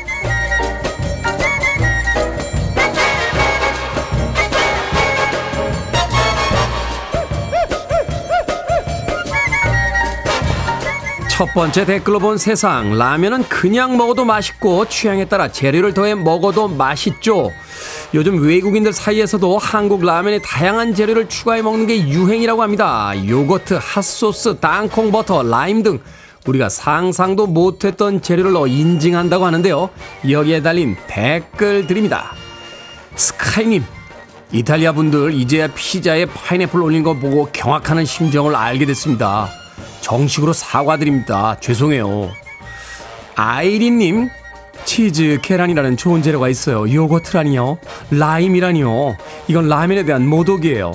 첫 번째 댓글로 본 세상. 라면은 그냥 먹어도 맛있고 취향에 따라 재료를 더해 먹어도 맛있죠. 요즘 외국인들 사이에서도 한국 라면에 다양한 재료를 추가해 먹는 게 유행이라고 합니다. 요거트, 핫소스, 땅콩 버터, 라임 등 우리가 상상도 못했던 재료를 넣어 인증한다고 하는데요. 여기에 달린 댓글들입니다. 스카이님, 이탈리아 분들 이제야 피자에 파인애플 올린 거 보고 경악하는 심정을 알게 됐습니다. 정식으로 사과드립니다. 죄송해요. 아이린님, 치즈, 계란이라는 좋은 재료가 있어요. 요거트라니요. 라임이라니요. 이건 라면에 대한 모독이에요.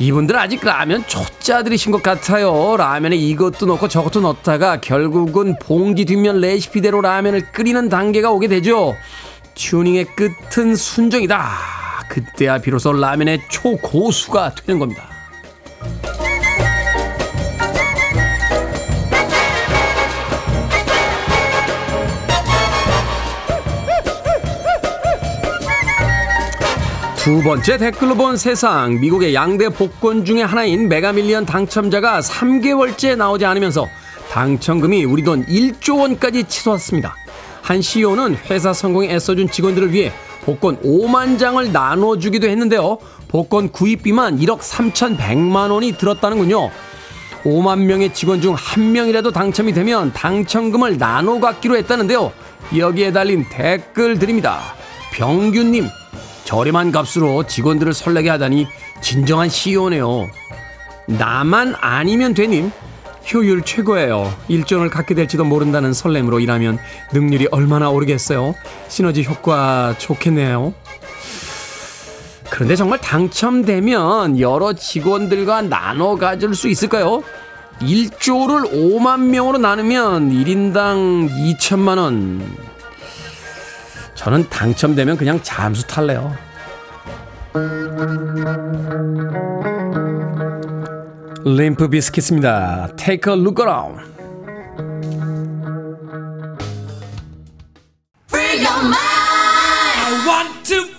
이분들 아직 라면 초짜들이신 것 같아요. 라면에 이것도 넣고 저것도 넣다가 결국은 봉지 뒷면 레시피대로 라면을 끓이는 단계가 오게 되죠. 튜닝의 끝은 순정이다. 그때야 비로소 라면의 초고수가 되는 겁니다. 두 번째 댓글로 본 세상 미국의 양대 복권 중의 하나인 메가밀리언 당첨자가 3개월째 나오지 않으면서 당첨금이 우리 돈 1조 원까지 치솟았습니다. 한 CEO는 회사 성공에 애써준 직원들을 위해 복권 5만 장을 나눠주기도 했는데요. 복권 구입비만 1억 3,100만 원이 들었다는군요. 5만 명의 직원 중 한 명이라도 당첨이 되면 당첨금을 나눠 갖기로 했다는데요. 여기에 달린 댓글 드립니다. 병규님, 저렴한 값으로 직원들을 설레게 하다니 진정한 CEO네요. 나만 아니면 되님. 효율 최고예요. 일정을 갖게 될지도 모른다는 설렘으로 일하면 능률이 얼마나 오르겠어요. 시너지 효과 좋겠네요. 그런데 정말 당첨되면 여러 직원들과 나눠 가질 수 있을까요? 1조를 5만 명으로 나누면 1인당 2천만 원. 저는 당첨되면 그냥 잠수 탈래요. 림프 비스킷입니다. Take a look around. I want to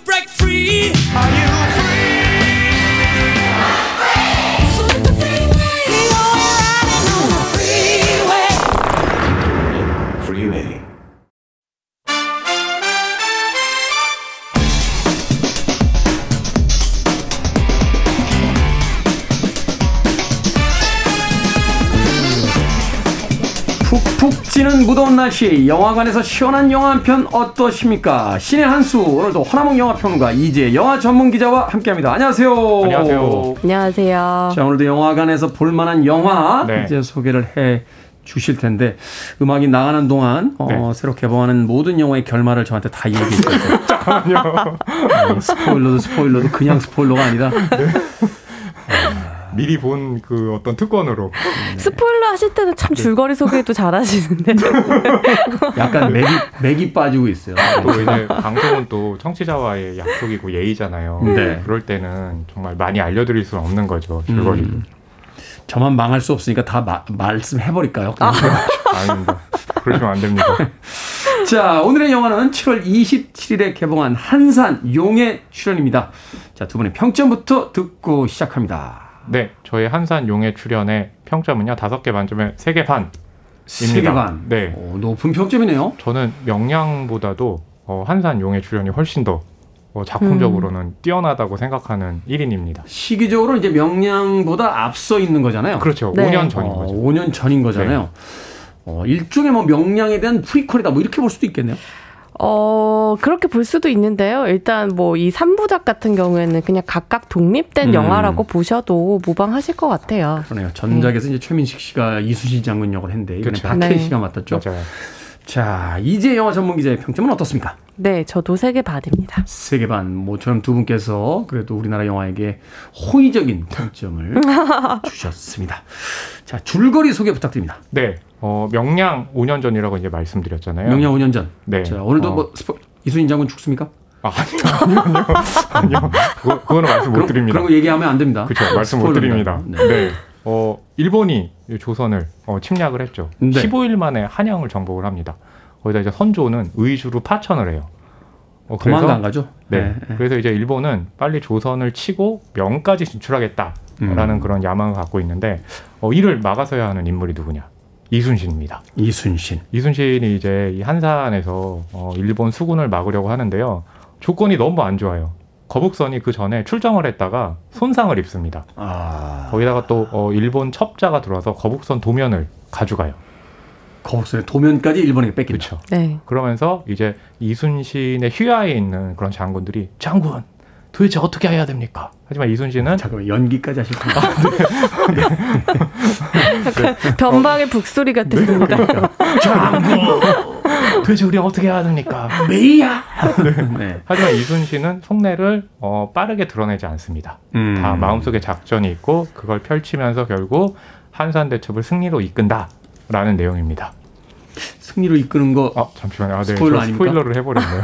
무더운 날씨 영화관에서 시원한 영화 한 편 어떠십니까? 신의 한수 오늘도 허나몽 영화평론가 이제 영화 전문 기자와 함께합니다. 안녕하세요. 안녕하세요. 안녕하세요. 자 오늘도 영화관에서 볼만한 영화 네. 이제 소개를 해 주실 텐데 음악이 나가는 동안 어, 네. 새로 개봉하는 모든 영화의 결말을 저한테 다 얘기해 주세요. 어, 스포일러도 스포일러도 그냥 스포일러가 아니다. 미리 본 그 어떤 특권으로 스포일러 하실 때는 참 줄거리 소개도 잘하시는데. 약간 맥이 맥이 빠지고 있어요. 또 이제 방송은 또 청취자와의 약속이고 예의잖아요. 네. 그럴 때는 정말 많이 알려드릴 수는 없는 거죠. 줄거리. 음. 저만 망할 수 없으니까 다 마- 말씀해버릴까요? 아. 아닙니다. 그러시면 안 됩니다. 자, 오늘의 영화는 7월 27일에 개봉한 한산 용의 출연입니다. 자, 두 분의 평점부터 듣고 시작합니다. 네, 저희 한산 용의 출연의 평점은요 다섯 개 만점에 세 개 반. 세개 반. 네. 오, 높은 평점이네요. 저는 명량보다도 어, 한산 용의 출연이 훨씬 더 어, 작품적으로는 뛰어나다고 생각하는 1인입니다. 시기적으로 이제 명량보다 앞서 있는 거잖아요. 그렇죠. 네. 5년 전인 어, 거죠. 5년 전인 거잖아요. 어, 일종의 뭐 명량에 대한 프리퀄이다. 뭐 이렇게 볼 수도 있겠네요. 어, 그렇게 볼 수도 있는데요. 일단 뭐 이 3부작 같은 경우에는 그냥 각각 독립된 음. 영화라고 보셔도 무방하실 것 같아요. 그러네요. 전작에서 이제 최민식 씨가 이수지 장군 역을 했는데 이번에 그렇죠. 박해일 네. 씨가 맡았죠. 맞아요. 자, 이제 영화 전문 기자의 평점은 어떻습니까? 네, 저도 세개 반입니다. 세계 반 모처럼 두 분께서 그래도 우리나라 영화에게 호의적인 평점을 주셨습니다. 자, 줄거리 소개 부탁드립니다. 네. 어, 명량 5년 전이라고 이제 말씀드렸잖아요. 명량 5년 전. 네. 자, 오늘도 어. 뭐 스포, 이순신 장군 죽습니까? 아, 아니요, 아니요, 아니요. 그거, 그거는 말씀 못 그런- 드립니다. 그런 거 얘기하면 안 됩니다. 그렇죠. 말씀 못. 드립니다. 네. 네. 어, 일본이 이 조선을 어, 침략을 했죠. 네. 15일 만에 한양을 정복을 합니다. 거기다 이제 선조는 의주로 파천을 해요. 어, 도망가 안 가죠? 네. 그래서 이제 일본은 빨리 조선을 치고 명까지 진출하겠다라는 음. 그런 야망을 갖고 있는데 어, 이를 막아서야 하는 인물이 누구냐? 이순신입니다. 이순신. 이순신이 이제 이 한산에서 어, 일본 수군을 막으려고 하는데요. 조건이 너무 안 좋아요. 거북선이 그 전에 출정을 했다가 손상을 입습니다. 아, 거기다가 또 어, 일본 첩자가 들어와서 거북선 도면을 가져가요. 거북선의 도면까지 일본에게 뺏긴다. 그렇죠. 네. 그러면서 이제 이순신의 휘하에 있는 그런 장군들이 장군 도대체 어떻게 해야 됩니까? 하지만 이순신은 잠깐만 연기까지 하실 건가? 변방의 북소리 같았습니다. 도대체 우리 어떻게 해야 됩니까? 메이야. 네. 하지만 이순신은 속내를 어, 빠르게 드러내지 않습니다. 음. 다 마음속에 작전이 있고 그걸 펼치면서 결국 한산 대첩을 승리로 이끈다라는 내용입니다. 승리로 이끄는 거. 아 잠시만요. 아, 네. 스포일러 저 아닙니까? 스포일러를 해버렸네요.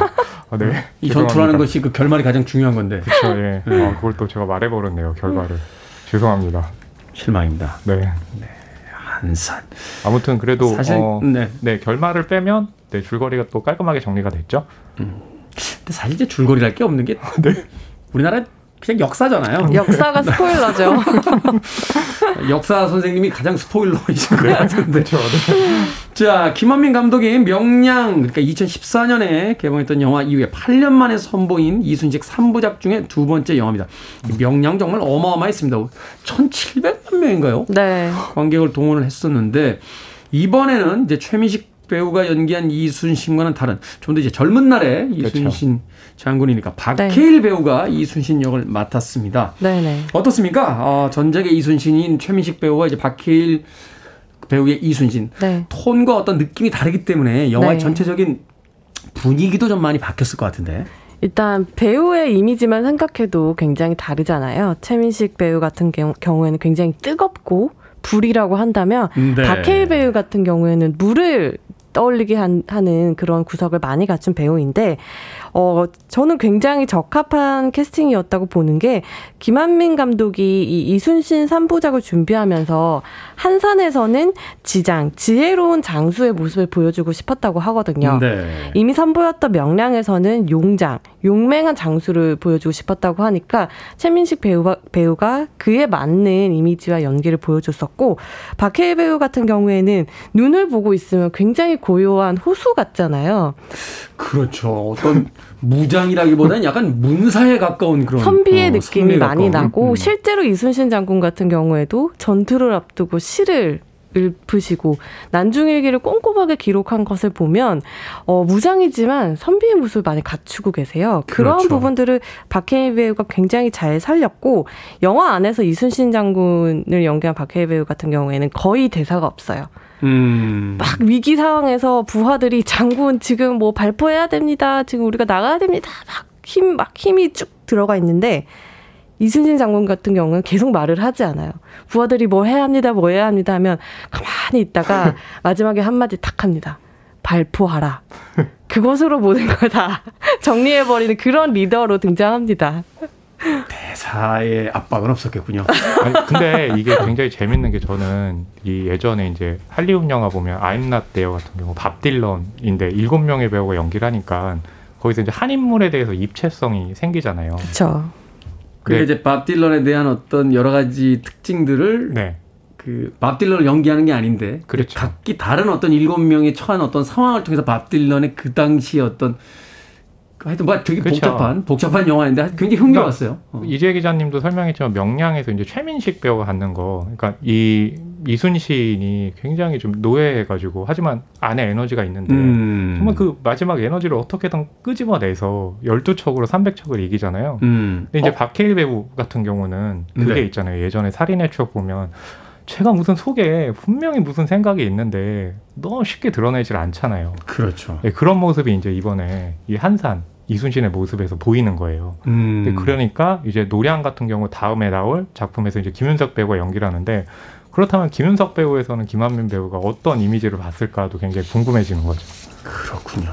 아, 네. 이 전투라는. 것이 그 결말이 가장 중요한 건데 그렇죠. 예. 아, 그걸 또 제가 말해버렸네요. 결과를. 죄송합니다. 실망입니다. 네. 한산. 아무튼 그래도 사실 어, 네. 네 결말을 빼면 네, 줄거리가 또 깔끔하게 정리가 됐죠. 근데 사실 이제 줄거리랄 게 없는 게 우리나라 그냥 역사잖아요. 역사가 스포일러죠. 역사 선생님이 가장 스포일러이신 것 같은데. 자, 김원민 감독이 명량, 그러니까 2014년에 개봉했던 영화 이후에 8년 만에 선보인 이순식 3부작 중에 두 번째 영화입니다. 이 명량 정말 어마어마했습니다. 1,700만 명인가요? 네. 관객을 동원을 했었는데, 이번에는 이제 최민식 배우가 연기한 이순신과는 다른 좀 더 이제 젊은 날의 이순신 장군이니까 박해일 배우가 이순신 역을 맡았습니다. 네네. 어떻습니까? 어, 전작의 이순신인 최민식 배우와 이제 박해일 배우의 이순신 네. 톤과 어떤 느낌이 다르기 때문에 영화의 네. 전체적인 분위기도 좀 많이 바뀌었을 것 같은데. 일단 배우의 이미지만 생각해도 굉장히 다르잖아요. 최민식 배우 같은 경우- 경우에는 굉장히 뜨겁고 불이라고 한다면 네. 박해일 배우 같은 경우에는 물을 떠올리게 한- 하는 그런 구석을 많이 갖춘 배우인데 어 저는 굉장히 적합한 캐스팅이었다고 보는 게 김한민 감독이 이 이순신 3부작을 준비하면서 한산에서는 지장, 지혜로운 장수의 모습을 보여주고 싶었다고 하거든요. 네. 이미 선보였던 명량에서는 용장, 용맹한 장수를 보여주고 싶었다고 하니까 최민식 배우가, 배우가 그에 맞는 이미지와 연기를 보여줬었고 박해일 배우 같은 경우에는 눈을 보고 있으면 굉장히 고요한 호수 같잖아요. 그렇죠. 어떤 무장이라기보다는 약간 문사에 가까운 그런 선비의 어, 느낌이 많이 가까운. 나고 음. 실제로 이순신 장군 같은 경우에도 전투를 앞두고 시를 읊으시고 난중일기를 꼼꼼하게 기록한 것을 보면 어, 무장이지만 선비의 모습을 많이 갖추고 계세요. 그런 그렇죠. 부분들을 박해일 배우가 굉장히 잘 살렸고 영화 안에서 이순신 장군을 연기한 박해일 배우 같은 경우에는 거의 대사가 없어요. 음. 막 위기 상황에서 부하들이 장군 지금 뭐 발포해야 됩니다. 지금 우리가 나가야 됩니다. 막 힘 막 힘이 쭉 들어가 있는데 이순신 장군 같은 경우는 계속 말을 하지 않아요. 부하들이 뭐 해야 합니다. 뭐 해야 합니다 하면 가만히 있다가 마지막에 한마디 탁 합니다. 발포하라. 그것으로 모든 걸 다 정리해버리는 그런 리더로 등장합니다. 대사의 압박은 없었겠군요. 아니, 근데 이게 굉장히 재밌는 게 저는 이 예전에 이제 할리우드 영화 보면 I'm Not There 같은 경우 밥 딜런인데 일곱 명의 배우가 연기를 하니까 거기서 이제 한 인물에 대해서 입체성이 생기잖아요. 그렇죠. 그게 네. 이제 밥 딜런에 대한 어떤 여러 가지 특징들을 네. 그밥 딜런을 연기하는 게 아닌데 그렇죠. 각기 다른 어떤 일곱 명이 처한 어떤 상황을 통해서 밥 딜런의 그 당시 어떤 그 하여튼 뭐 되게 그렇죠. 복잡한 복잡한 영화인데 굉장히 흥미로웠어요. 어. 이재 기자님도 설명했지만 명량에서 이제 최민식 배우가 갖는 거, 그러니까 이 이순신이 굉장히 좀 노예해가지고 하지만 안에 에너지가 있는데 음. 정말 그 마지막 에너지를 어떻게든 끄집어내서 12척으로 300척을 이기잖아요. 음. 근데 이제 어, 박해일 배우 같은 경우는 그게 네. 있잖아요. 예전에 살인의 추억 보면 제가 무슨 속에 분명히 무슨 생각이 있는데 너무 쉽게 드러내질 않잖아요. 그렇죠. 네, 그런 모습이 이제 이번에 이 한산 이순신의 모습에서 보이는 거예요. 음. 네, 그러니까 이제 노량 같은 경우 다음에 나올 작품에서 이제 김윤석 배우가 연기를 하는데 그렇다면 김윤석 배우에서는 김한민 배우가 어떤 이미지를 봤을까도 굉장히 궁금해지는 거죠. 그렇군요.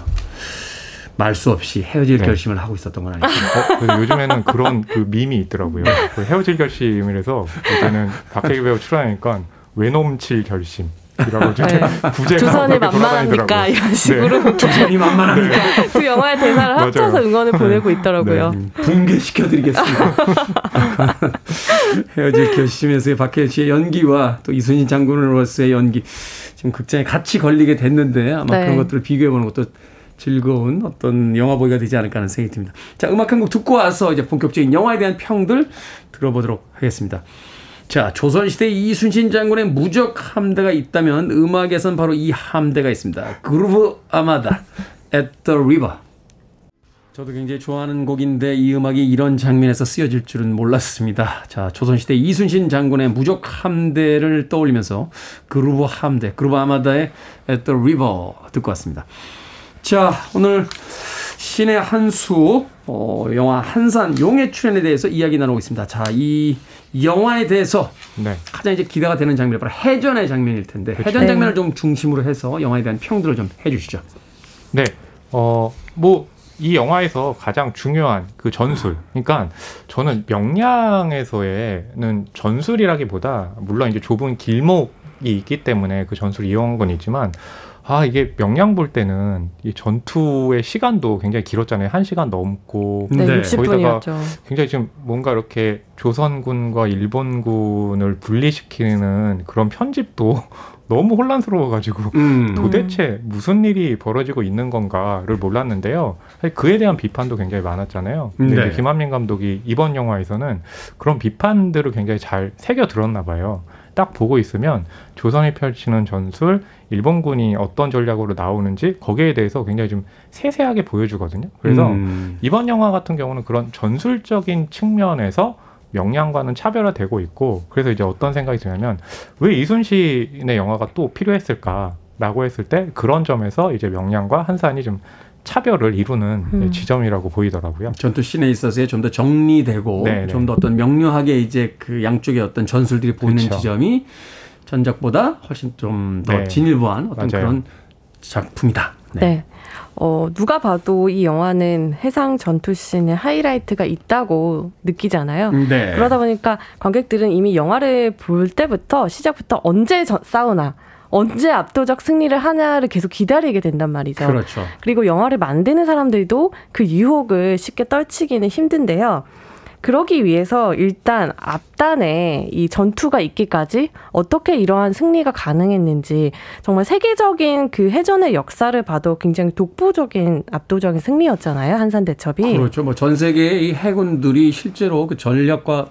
말 수 없이 헤어질 네. 결심을 하고 있었던 건 아니죠. 어, 요즘에는 그런 그 밈이 있더라고요. 그 헤어질 결심이라서 이제는 박해기 배우 출연하니까 외놈칠 결심. 이라고 이제 네. 부제가 조선이? 돌아다니더라고요. 이런 식으로 조선이 만만합니까? 그 영화의 대사를 맞아요. 합쳐서 응원을 보내고 있더라고요. 네, 붕괴시켜드리겠습니다. 헤어질 결심에서의 박해일 씨의 연기와 또 이순신 장군으로서의 연기 지금 극장에 같이 걸리게 됐는데 아마 네. 그런 것들을 비교해보는 것도 즐거운 어떤 영화 보기가 되지 않을까 하는 생각이 듭니다. 자, 음악 한 곡 듣고 와서 이제 본격적인 영화에 대한 평들 들어보도록 하겠습니다. 자, 조선시대 이순신 장군의 무적 함대가 있다면 음악에선 바로 이 함대가 있습니다. 그루브 아마다, at the river. 저도 굉장히 좋아하는 곡인데 이 음악이 이런 장면에서 쓰여질 줄은 몰랐습니다. 자, 조선시대 이순신 장군의 무적 함대를 떠올리면서 그루브 함대, 그루브 아마다의 at the river 듣고 왔습니다. 자, 오늘 신의 한수, 어, 영화 한산 용의 출연에 대해서 이야기 나누고 있습니다. 자, 이 영화에 대해서 네. 가장 이제 기대가 되는 장면이 바로 해전의 장면일 텐데 해전 네. 장면을 좀 중심으로 해서 영화에 대한 평들을 좀 해주시죠. 네. 어, 뭐, 이 영화에서 가장 중요한 그 전술. 그러니까 저는 명량에서의는 전술이라기보다, 물론 이제 좁은 길목 이 있기 때문에 그 전술을 이용한 건 있지만, 아, 이게 명량 볼 때는 이 전투의 시간도 굉장히 길었잖아요. 한 시간 넘고. 네, 네. 60분이었죠. 굉장히 지금 뭔가 이렇게 조선군과 일본군을 분리시키는 그런 편집도 너무 혼란스러워가지고 음. 도대체 무슨 일이 벌어지고 있는 건가를 몰랐는데요. 사실 그에 대한 비판도 굉장히 많았잖아요. 근데 네. 이제 김한민 감독이 이번 영화에서는 그런 비판들을 굉장히 잘 새겨 들었나 봐요. 딱 보고 있으면 조선이 펼치는 전술, 일본군이 어떤 전략으로 나오는지 거기에 대해서 굉장히 좀 세세하게 보여주거든요. 그래서 음. 이번 영화 같은 경우는 그런 전술적인 측면에서 명량과는 차별화되고 있고 그래서 이제 어떤 생각이 드냐면 왜 이순신의 영화가 또 필요했을까 라고 했을 때 그런 점에서 이제 명량과 한산이 좀 차별을 이루는 음. 지점이라고 보이더라고요. 전투 씬에 있어서 좀 더 정리되고 네, 네. 좀더 어떤 명료하게 이제 그 양쪽의 어떤 전술들이 보이는 그렇죠. 지점이 전작보다 훨씬 좀더 네. 진일보한 어떤 맞아요. 그런 작품이다. 네. 어, 누가 봐도 이 영화는 해상 전투 씬의 하이라이트가 있다고 느끼잖아요. 네. 그러다 보니까 관객들은 이미 영화를 볼 때부터 시작부터 언제 저- 싸우나 언제 압도적 승리를 하냐를 계속 기다리게 된단 말이죠. 그렇죠. 그리고 영화를 만드는 사람들도 그 유혹을 쉽게 떨치기는 힘든데요. 그러기 위해서 일단 앞단에 이 전투가 있기까지 어떻게 이러한 승리가 가능했는지 정말 세계적인 그 해전의 역사를 봐도 굉장히 독보적인 압도적인 승리였잖아요. 한산 대첩이. 그렇죠. 뭐 전 세계의 이 해군들이 실제로 그 전략과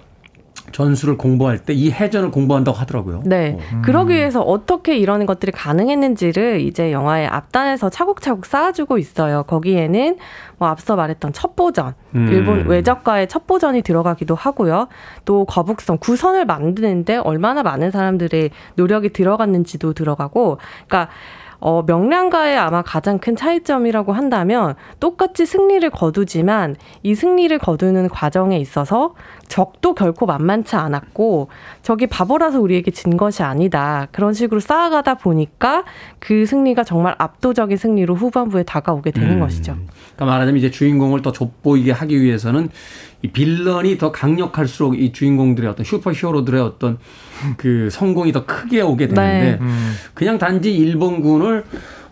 전술을 공부할 때 이 해전을 공부한다고 하더라고요. 네. 그러기 위해서 어떻게 이런 것들이 가능했는지를 이제 영화의 앞단에서 차곡차곡 쌓아주고 있어요. 거기에는 뭐 앞서 말했던 첩보전, 음. 일본 외적과의 첩보전이 들어가기도 하고요. 또 거북선, 구선을 만드는데 얼마나 많은 사람들의 노력이 들어갔는지도 들어가고, 그러니까 어, 명량과의 아마 가장 큰 차이점이라고 한다면 똑같이 승리를 거두지만 이 승리를 거두는 과정에 있어서 적도 결코 만만치 않았고 적이 바보라서 우리에게 진 것이 아니다. 그런 식으로 쌓아가다 보니까 그 승리가 정말 압도적인 승리로 후반부에 다가오게 되는 음. 것이죠. 그러니까 말하자면 이제 주인공을 더 돋보이게 하기 위해서는 이 빌런이 더 강력할수록 이 주인공들의 어떤 슈퍼 히어로들의 어떤 그 성공이 더 크게 오게 되는데 네. 그냥 단지 일본군을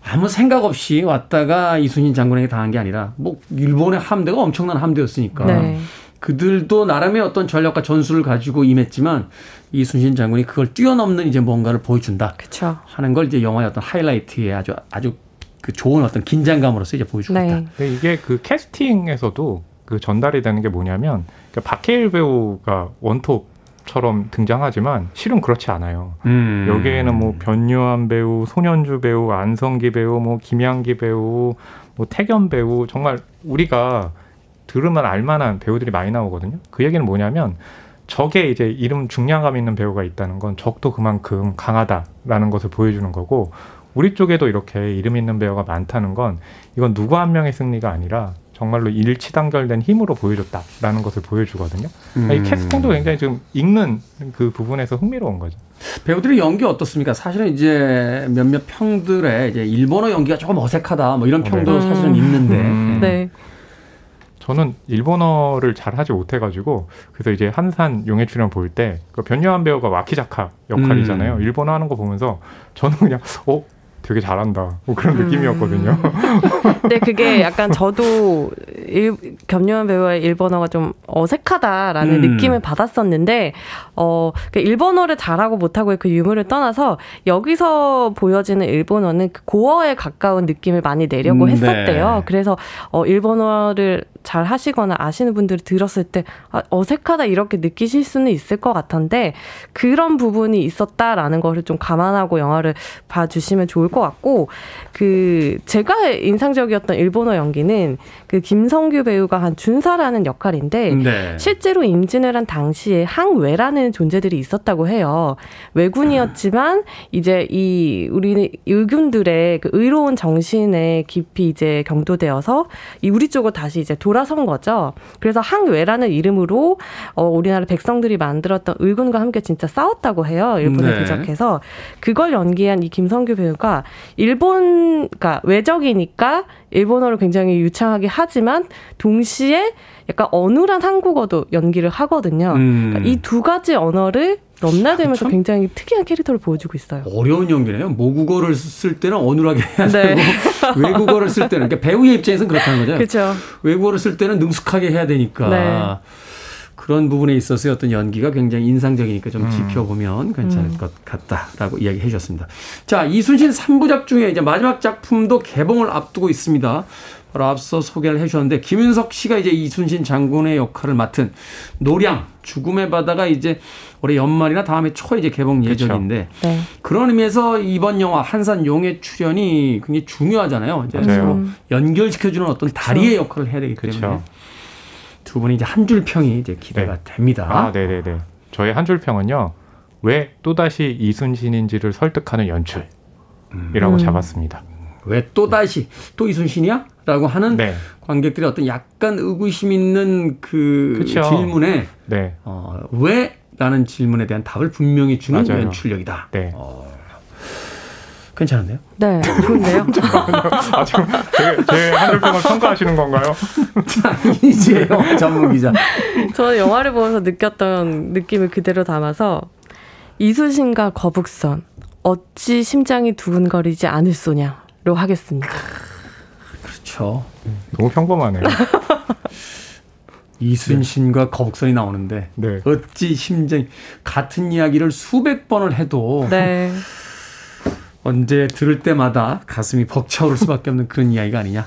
아무 생각 없이 왔다가 이순신 장군에게 당한 게 아니라 뭐 일본의 함대가 엄청난 함대였으니까 네. 그들도 나름의 어떤 전략과 전술을 가지고 임했지만 이순신 장군이 그걸 뛰어넘는 이제 뭔가를 보여준다 그렇죠. 하는 걸 이제 영화의 어떤 하이라이트에 아주 아주 그 좋은 어떤 긴장감으로서 이제 보여주고 있다. 네. 근데 이게 그 캐스팅에서도 그 전달이 되는 게 뭐냐면 그 박해일 배우가 원톱처럼 등장하지만 실은 그렇지 않아요. 음. 여기에는 뭐 변요한 배우, 손현주 배우, 안성기 배우, 뭐 김양기 배우, 뭐 태견 배우 정말 우리가 들으면 알만한 배우들이 많이 나오거든요. 그 얘기는 뭐냐면 적에 이제 이름 중량감 있는 배우가 있다는 건 적도 그만큼 강하다라는 것을 보여주는 거고 우리 쪽에도 이렇게 이름 있는 배우가 많다는 건 이건 누구 한 명의 승리가 아니라 정말로 일치 단결된 힘으로 보여줬다라는 것을 보여주거든요. 음. 이 캐스팅도 굉장히 좀 읽는 그 부분에서 흥미로운 거죠. 배우들의 연기 어떻습니까? 사실은 이제 몇몇 평들에 이제 일본어 연기가 조금 어색하다 뭐 이런 평도 네. 사실은 있는데 음. 네. 저는 일본어를 잘 하지 못해가지고 그래서 이제 한산 용의 출연 볼 때 그 변요한 배우가 와키자카 역할이잖아요. 음. 일본어 하는 거 보면서 저는 그냥 어 되게 잘한다 뭐 그런 음. 느낌이었거든요. 근데 그게 약간 저도 일, 겸요한 배우의 일본어가 좀 어색하다라는 음. 느낌을 받았었는데, 어, 그 일본어를 잘하고 못하고의 그 유무를 떠나서 여기서 보여지는 일본어는 그 고어에 가까운 느낌을 많이 내려고 음, 네. 했었대요. 그래서 어, 일본어를 잘 하시거나 아시는 분들이 들었을 때 아, 어색하다 이렇게 느끼실 수는 있을 것 같은데 그런 부분이 있었다라는 것을 좀 감안하고 영화를 봐주시면 좋을 것 같고 그 제가 인상적이었던 일본어 연기는 그 김성규 배우가 한 준사라는 역할인데 네. 실제로 임진을 한 당시에 항외라는 존재들이 있었다고 해요. 외군이었지만 이제 이 우리 의군들의 그 의로운 정신에 깊이 이제 경도되어서 이 우리 쪽으로 다시 이제 돌아 선 거죠. 그래서 항외라는 이름으로 어 우리나라 백성들이 만들었던 의군과 함께 진짜 싸웠다고 해요. 일본에 네. 대적해서 그걸 연기한 이 김성규 배우가 일본 그러니까 외적이니까 일본어를 굉장히 유창하게 하지만 동시에 약간 어눌한 한국어도 연기를 하거든요. 음. 그러니까 이두 가지 언어를 넘나들면서 참- 굉장히 특이한 캐릭터를 보여주고 있어요. 어려운 연기네요. 모국어를 쓸 때는 어눌하게 해야 네. 되고 외국어를 쓸 때는 그러니까 배우의 입장에서는 그렇다는 거죠. 그렇죠. 외국어를 쓸 때는 능숙하게 해야 되니까 네. 그런 부분에 있어서의 어떤 연기가 굉장히 인상적이니까 좀 음. 지켜보면 괜찮을 음. 것 같다라고 이야기해 주셨습니다. 자, 이순신 3부작 중에 이제 마지막 작품도 개봉을 앞두고 있습니다. 바로 앞서 소개를 해 주셨는데 김윤석 씨가 이제 이순신 장군의 역할을 맡은 노량 죽음의 바다가 이제 올해 연말이나 다음해 초에 이제 개봉 예정인데 네. 그런 의미에서 이번 영화 한산 용의 출연이 굉장히 중요하잖아요. 이제 맞아요. 서로 연결시켜주는 어떤 다리의 역할을 해야 되기 때문에 그렇죠. 두 분이 이제 한 줄 평이 이제 기대가 네. 됩니다. 아, 네네네. 저의 한 줄 평은요. 왜 또다시 이순신인지를 설득하는 연출이라고 음. 잡았습니다. 왜 또 다시 또 이순신이야? 라고 하는 네. 관객들의 어떤 약간 의구심 있는 그 그쵸. 질문에 네. 어, 왜? 라는 질문에 대한 답을 분명히 주는 맞아요. 연출력이다. 네. 괜찮은데요? 네, 좋은데요? 아, 지금 제한줄 평을 평가하시는 건가요? 이제요, 전문 기자. 저는 영화를 보면서 느꼈던 느낌을 그대로 담아서 이순신과 거북선 어찌 심장이 두근거리지 않을 소냐로 하겠습니다. 그렇죠. 너무 평범하네요. 이순신과 거북선이 나오는데 네. 어찌 심정이 같은 이야기를 수백 번을 해도 네. 언제 들을 때마다 가슴이 벅차오를 수밖에 없는 그런 이야기가 아니냐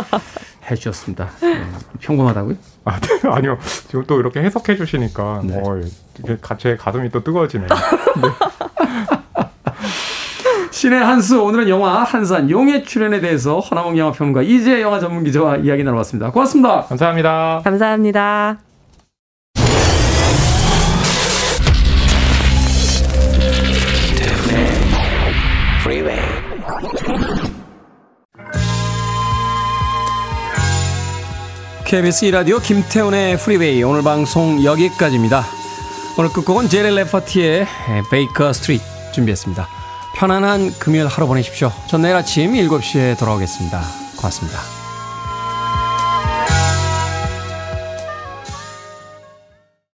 해주셨습니다. 네, 평범하다고요? 아, 네. 아니요. 지금 또 이렇게 해석해 주시니까 네. 어, 이게 가- 제 가슴이 또 뜨거워지네요. 신의 한수 오늘은 영화 한산 용의 출연에 대해서 허나몽 영화평론가 이재 영화 전문 기자와 이야기 나눠봤습니다. 고맙습니다. 감사합니다. 감사합니다. KBS 2라디오 김태훈의 Freeway 오늘 방송 여기까지입니다. 오늘 끝곡은 제리 래퍼티의 Baker Street 준비했습니다. 편안한 금요일 하루 보내십시오. 전 내일 아침 7시에 돌아오겠습니다. 고맙습니다.